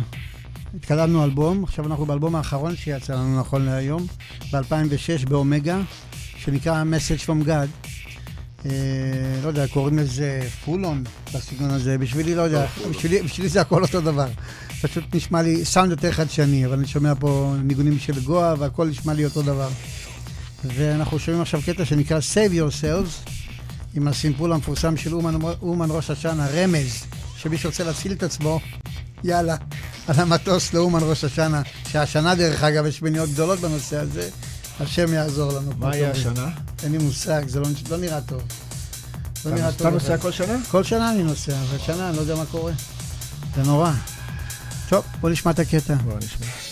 D: התקדמנו אלבום, עכשיו אנחנו באלבום האחרון שיצא לנו נכון להיום, ב-2006 באומגה, שנקרא Message from God. אה, לא יודע, קוראים לזה פולון בסגנון הזה, בשבילי לא יודע, בשבילי, בשבילי זה הכל אותו דבר. פשוט נשמע לי סאונד יותר חדשני, אבל אני שומע פה ניגונים של גואה והכל נשמע לי אותו דבר. ואנחנו שומעים עכשיו קטע שנקרא Save Yourselves, עם הסימפול המפורסם של אומן, אומן ראש השנה, רמז, שמי שרוצה להציל את עצמו, יאללה, על המטוס לאומן ראש השנה, שהשנה דרך אגב יש מניעות גדולות בנושא הזה, השם יעזור לנו.
C: מה יהיה השנה?
D: אין לי מושג, זה לא, לא נראה טוב.
C: לא נראה טוב. אתה נוסע כל שנה?
D: כל שנה אני נוסע, ושנה אני לא יודע מה קורה. זה נורא. טוב, בוא נשמע את הקטע.
C: בוא נשמע.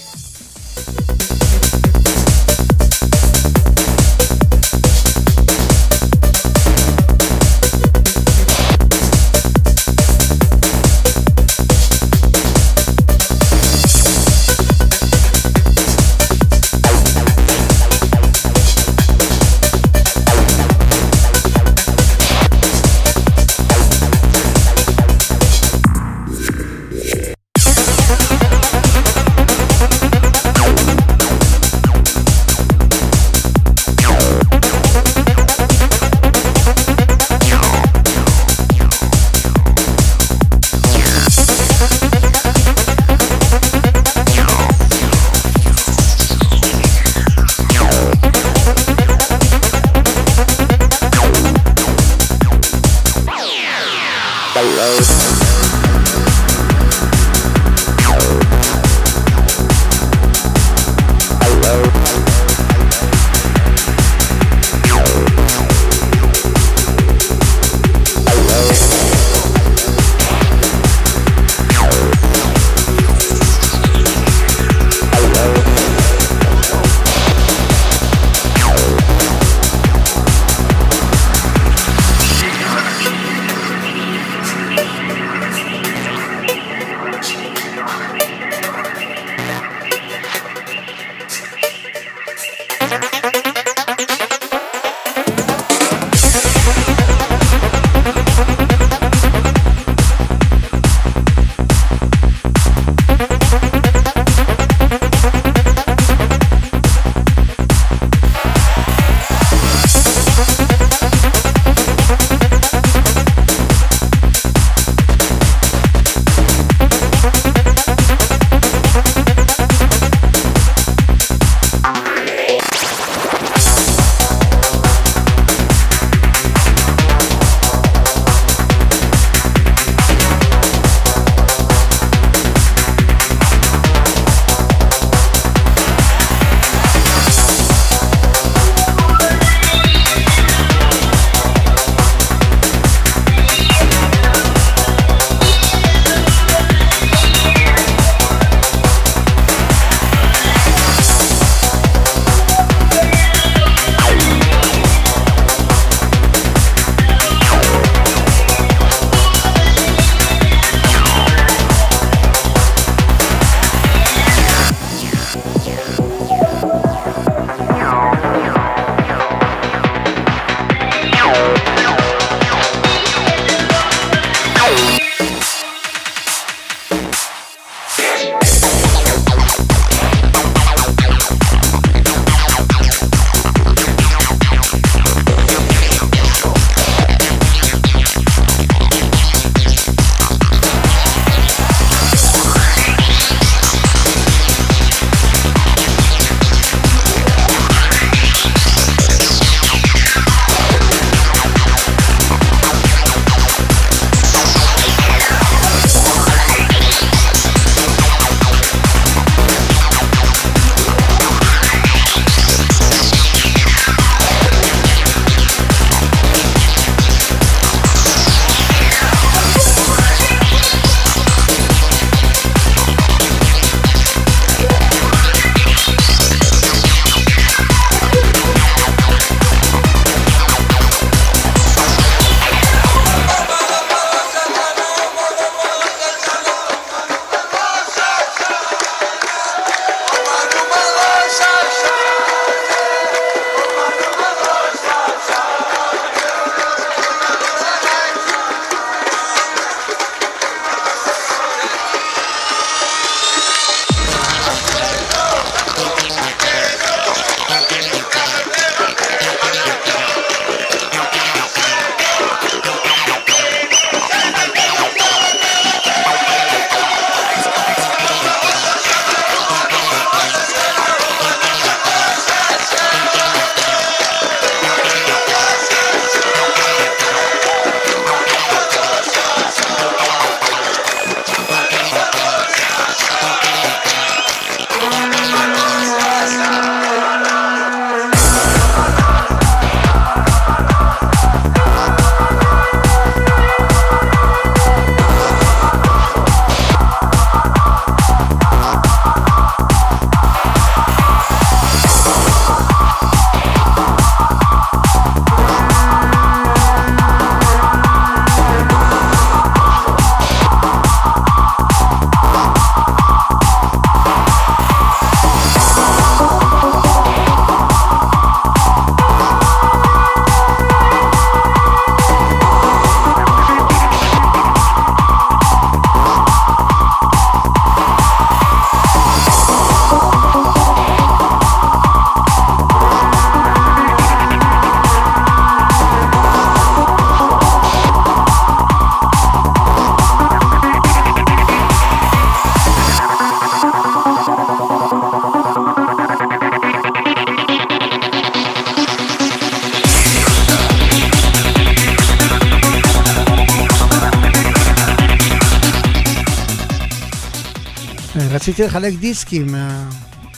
D: רציתי לחלק דיסקים.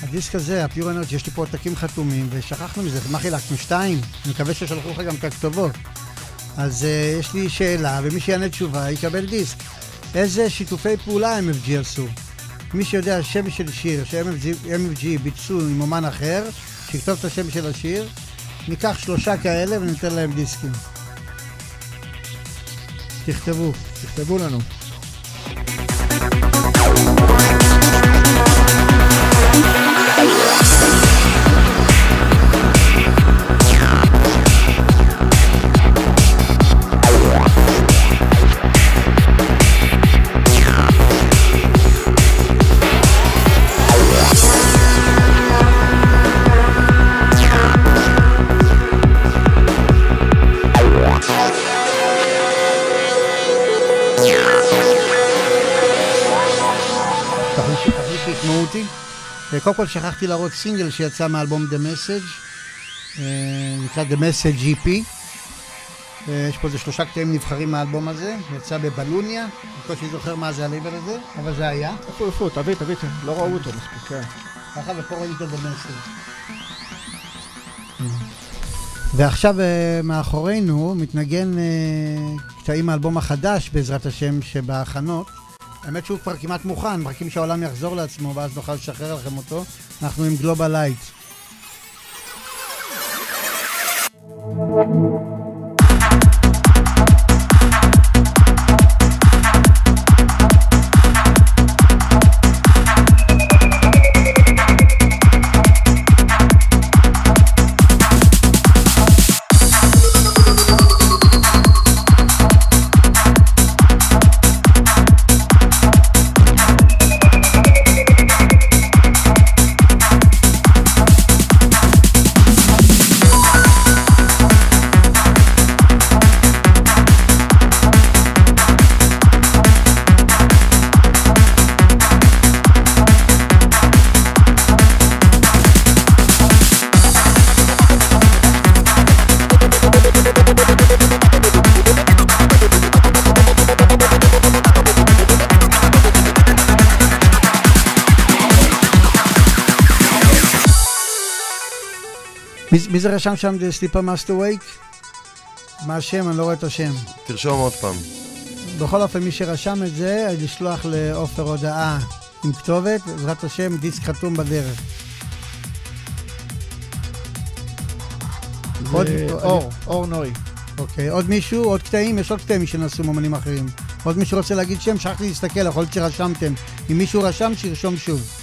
D: הדיסק הזה, הפיורנות, יש לי פה עותקים חתומים, ושכחנו מזה, מה חילקנו? שתיים? אני מקווה ששלחו לך גם את הכתובות. אז uh, יש לי שאלה, ומי שיענה תשובה יקבל דיסק. איזה שיתופי פעולה MFG עשו? מי שיודע שם של שיר ש-MFG ביצעו עם אומן אחר, שיכתוב את השם של השיר, ניקח שלושה כאלה וניתן להם דיסקים. תכתבו.
C: תכתבו לנו.
D: קודם כל שכחתי להראות סינגל שיצא מאלבום The Message, אה, נקרא The Message GP. אה, יש פה איזה שלושה קטעים נבחרים מהאלבום הזה, יצא בבלוניה, בקושי זוכר מה זה הליבר הזה, אבל זה היה.
C: איפה, איפה, תביא, תביא, לא ראו אותו מספיק, כן.
D: ככה ופה רואים את The Message. ועכשיו אה, מאחורינו מתנגן קטעים מהאלבום החדש, בעזרת השם, שבהכנות. האמת שהוא כבר כמעט מוכן, מחכים שהעולם יחזור לעצמו ואז נוכל לשחרר לכם אותו. אנחנו עם גלובל לייט. מי זה רשם שם The Sleeper Master Wake? מה השם? אני לא רואה את השם.
E: תרשום עוד פעם.
D: בכל אופן, מי שרשם את זה, לשלוח לעופר הודעה עם כתובת, בעזרת השם, דיסק חתום בדרך.
C: עוד, אור, אור נוי.
D: אוקיי, עוד מישהו? עוד קטעים? יש עוד קטעים שנעשו מאמנים אחרים. עוד מישהו רוצה להגיד שם? שכחתי להסתכל, יכול להיות שרשמתם. אם מישהו רשם, שירשום שוב.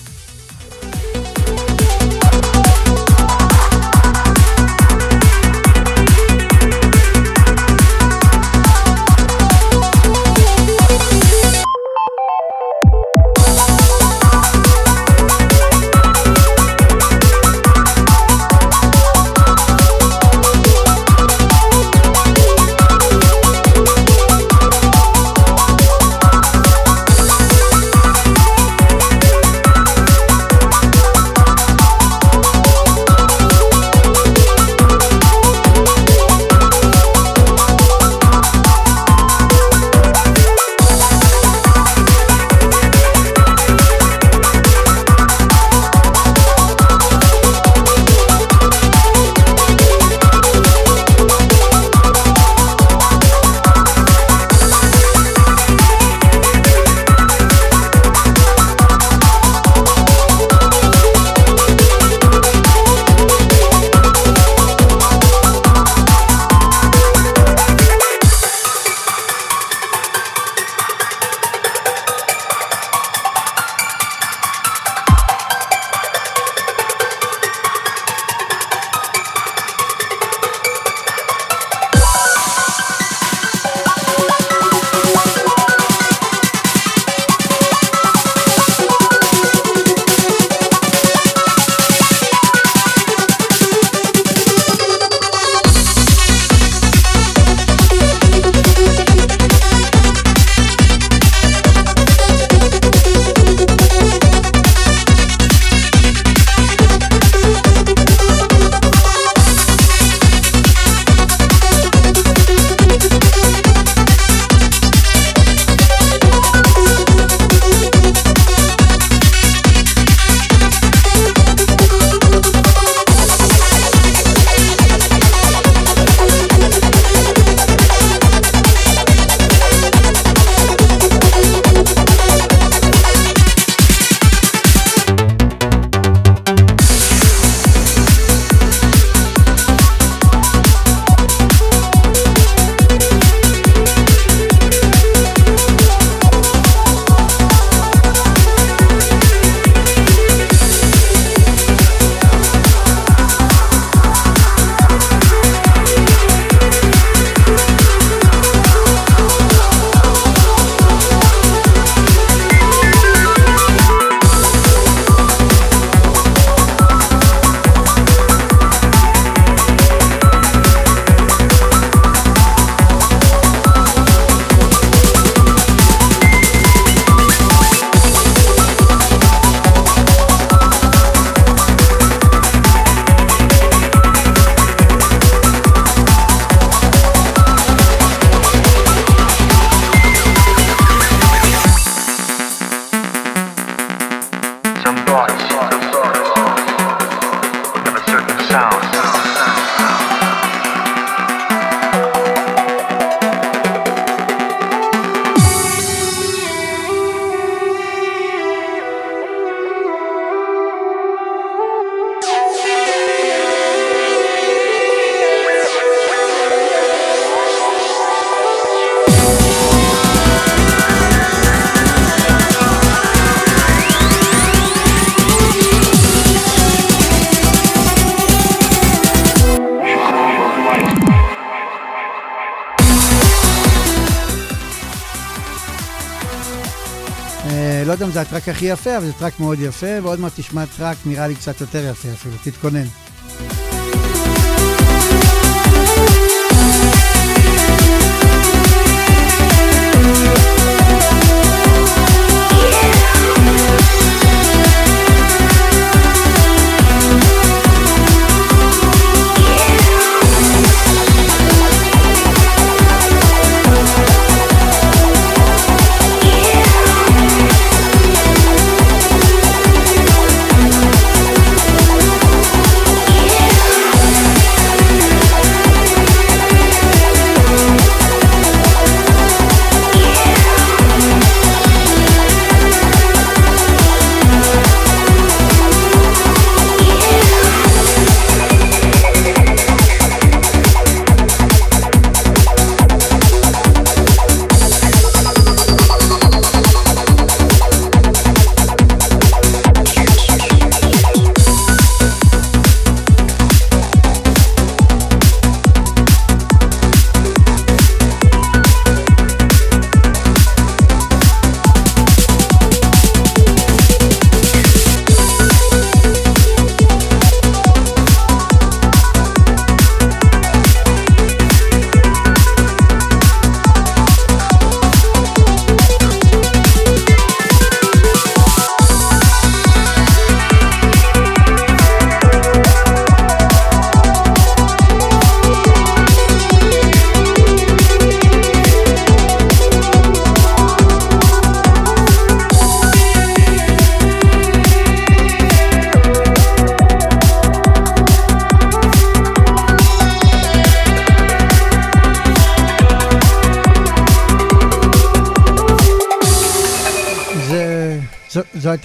D: יפה, אבל זה טראק מאוד יפה, ועוד מעט תשמע טראק נראה לי קצת יותר יפה אפילו, תתכונן.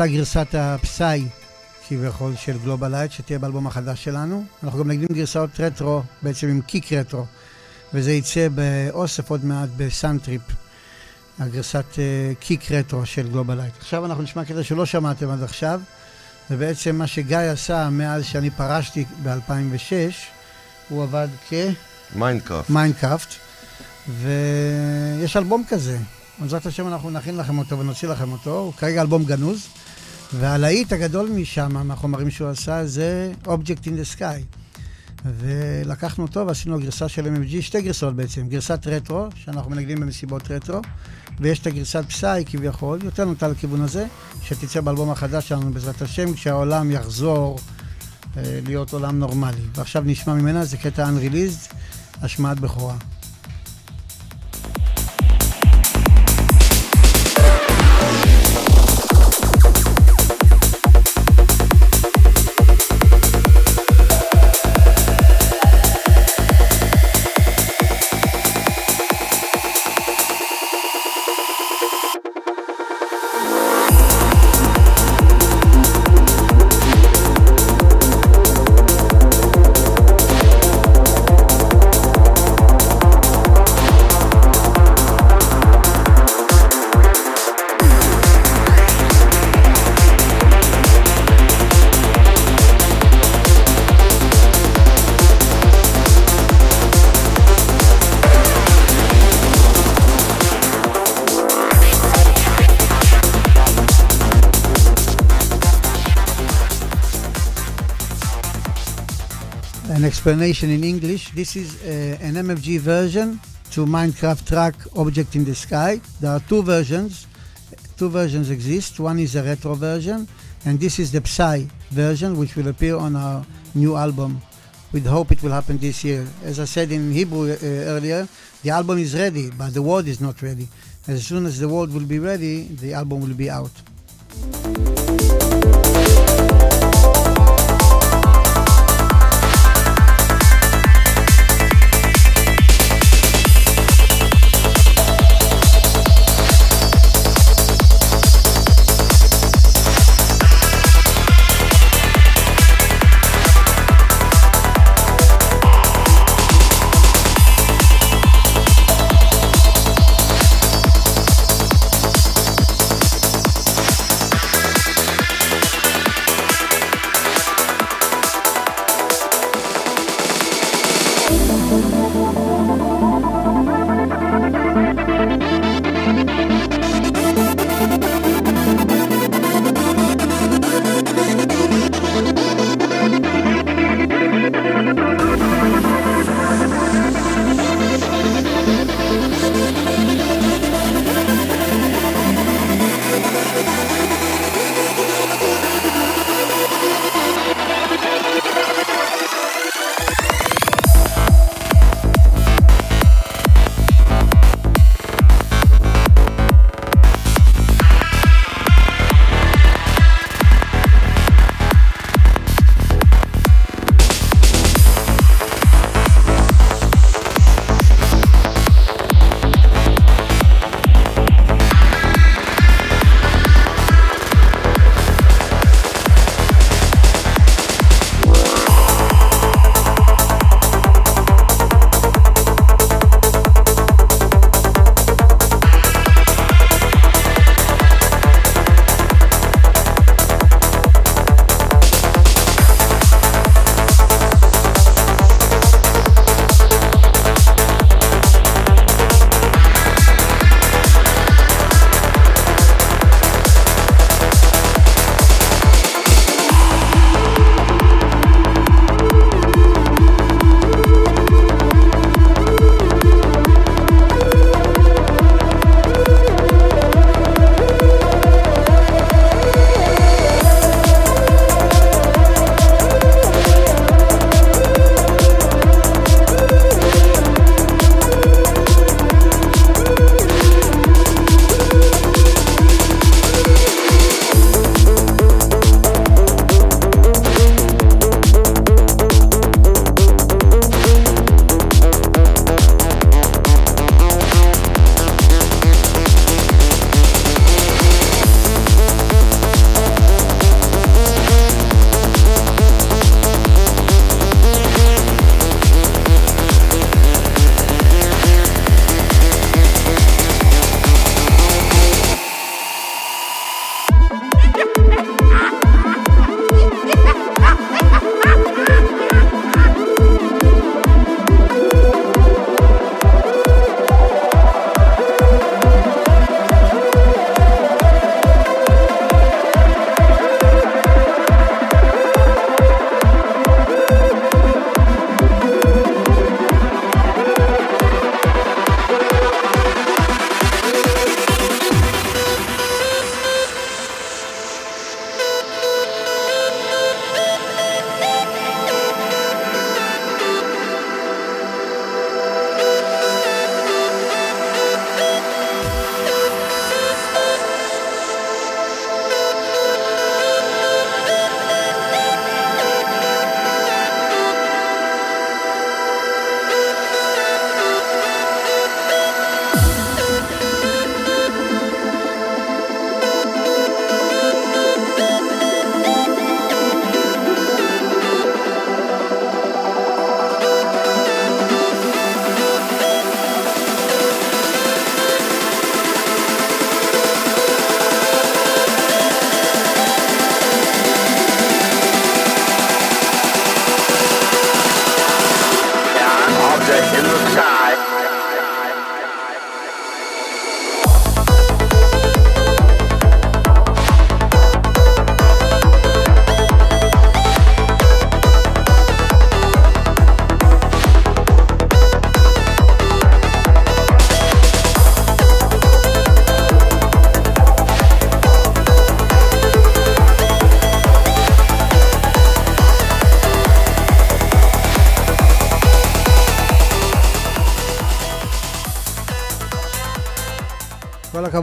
D: הייתה גרסת ה psy, כביכול, של גלובלייט, שתהיה באלבום החדש שלנו. אנחנו גם נקדים גרסאות רטרו, בעצם עם kick רטרו, וזה יצא באוסף עוד מעט ב Suntrip, הגרסת uh, kick רטרו של גלובלייט. עכשיו אנחנו נשמע קטע שלא שמעתם עד עכשיו, ובעצם מה שגיא עשה מאז שאני פרשתי ב-2006, הוא עבד כ...
E: Mindcraft.
D: Mindcraft, ויש אלבום כזה. בעזרת השם אנחנו נכין לכם אותו ונוציא לכם אותו, הוא כרגע אלבום גנוז, והלהיט הגדול משם, מהחומרים שהוא עשה, זה Object in the Sky. ולקחנו אותו ועשינו גרסה של MMG, שתי גרסאות בעצם, גרסת רטרו, שאנחנו מנגנים במסיבות רטרו, ויש את הגרסת פסאי כביכול, יותר נוטה לכיוון הזה, שתצא באלבום החדש שלנו בעזרת השם, כשהעולם יחזור אה, להיות עולם נורמלי. ועכשיו נשמע ממנה, זה קטע Unreleased, השמעת בכורה. Explanation in English. This is uh, an MFG version to Minecraft track Object in the Sky. There are two versions. Two versions exist. One is a retro version, and this is the Psy version, which will appear on our new album. We hope it will happen this year. As I said in Hebrew uh, earlier, the album is ready, but the world is not ready. As soon as the world will be ready, the album will be out.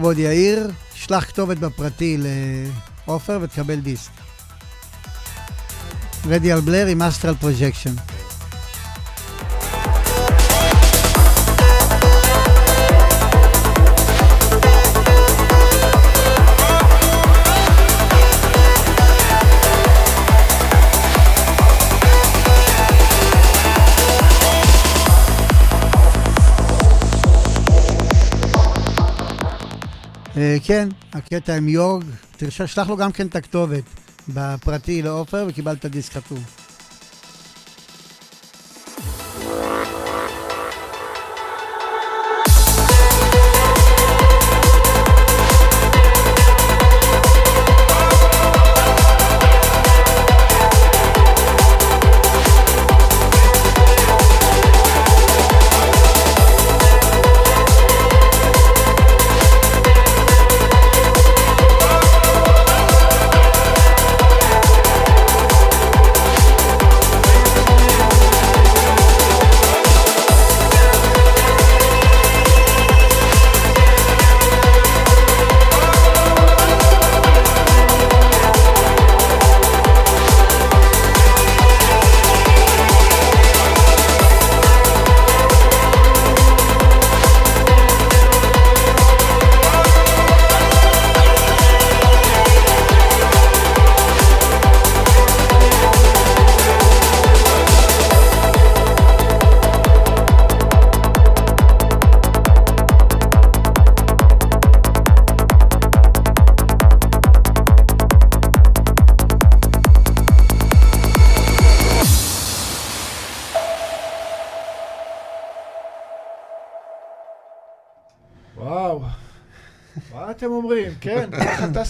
D: הכבוד, יאיר. שלח כתובת בפרטי לעופר ותקבל דיסק. Radial Blur עם Astral Projection. כן, הקטע עם יורג, תשלח לו גם כן את הכתובת בפרטי לעופר וקיבלת דיסק חתום.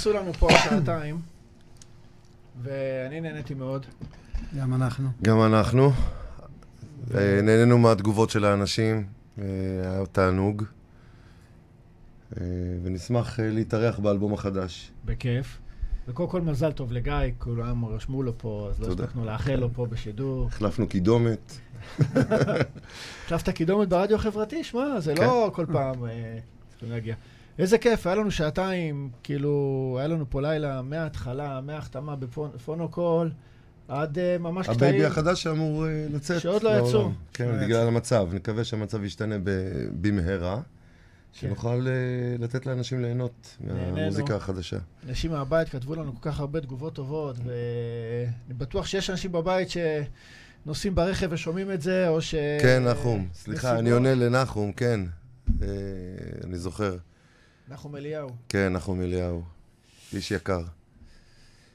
D: טסו לנו פה שעתיים, ואני נהניתי מאוד. גם אנחנו.
E: גם אנחנו. נהנינו מהתגובות של האנשים, אה, היה תענוג. אה, ונשמח אה, להתארח באלבום החדש.
C: בכיף. וקודם כל מזל טוב לגיא, כולם רשמו לו פה, אז לא הספקנו לאחל לו פה בשידור.
E: החלפנו קידומת.
C: החלפת קידומת ברדיו החברתי? שמע, זה לא כן. כל פעם צריכים להגיע. איזה כיף, היה לנו שעתיים, כאילו, היה לנו פה לילה מההתחלה, מההחתמה בפונוקול, עד uh, ממש
E: קטעים. ה baby החדש שאמור uh, לצאת.
C: שעוד לא יצאו.
E: כן, לא בגלל המצב. נקווה שהמצב ישתנה במהרה. כן. שנוכל uh, לתת לאנשים ליהנות מהמוזיקה החדשה.
C: אנשים מהבית כתבו לנו כל כך הרבה תגובות טובות, ואני בטוח שיש אנשים בבית שנוסעים ברכב ושומעים את זה, או ש...
E: כן, נחום. סליחה, אני עונה לנחום, כן. אני זוכר.
C: נחום אליהו.
E: כן, נחום אליהו. איש יקר.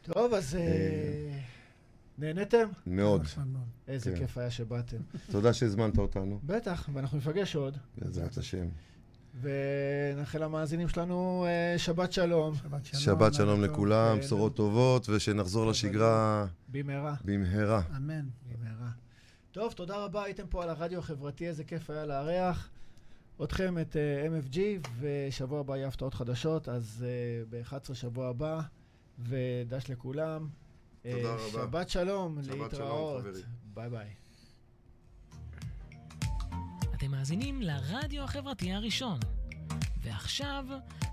C: טוב, אז אה, נהניתם?
E: מאוד.
C: איזה כן. כיף היה שבאתם.
E: תודה שהזמנת אותנו.
C: בטח, ואנחנו ניפגש עוד.
E: בעזרת השם.
C: ונאחל למאזינים שלנו אה, שבת שלום.
E: שבת שלום לכולם, בשורות טובות, ושנחזור לשגרה...
C: במהרה.
E: במהרה.
C: אמן. במהרה. טוב, תודה רבה, הייתם פה על הרדיו החברתי, איזה כיף היה לארח. אתכם, את uh, MFG, ושבוע הבא יהיה הפתעות חדשות, אז uh, ב-11 שבוע הבא, ודש לכולם.
E: תודה uh, רבה.
C: שבת שלום, שבת להתראות. שלום, ביי ביי.
B: אתם מאזינים לרדיו החברתי הראשון. ועכשיו,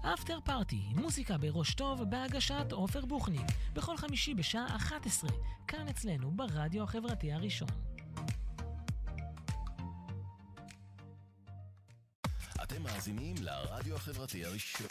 B: אפטר פארטי, מוזיקה בראש טוב בהגשת עופר בוכניק, בכל חמישי בשעה 11, כאן אצלנו ברדיו החברתי הראשון.
A: אתם מאזינים לרדיו החברתי הראשון.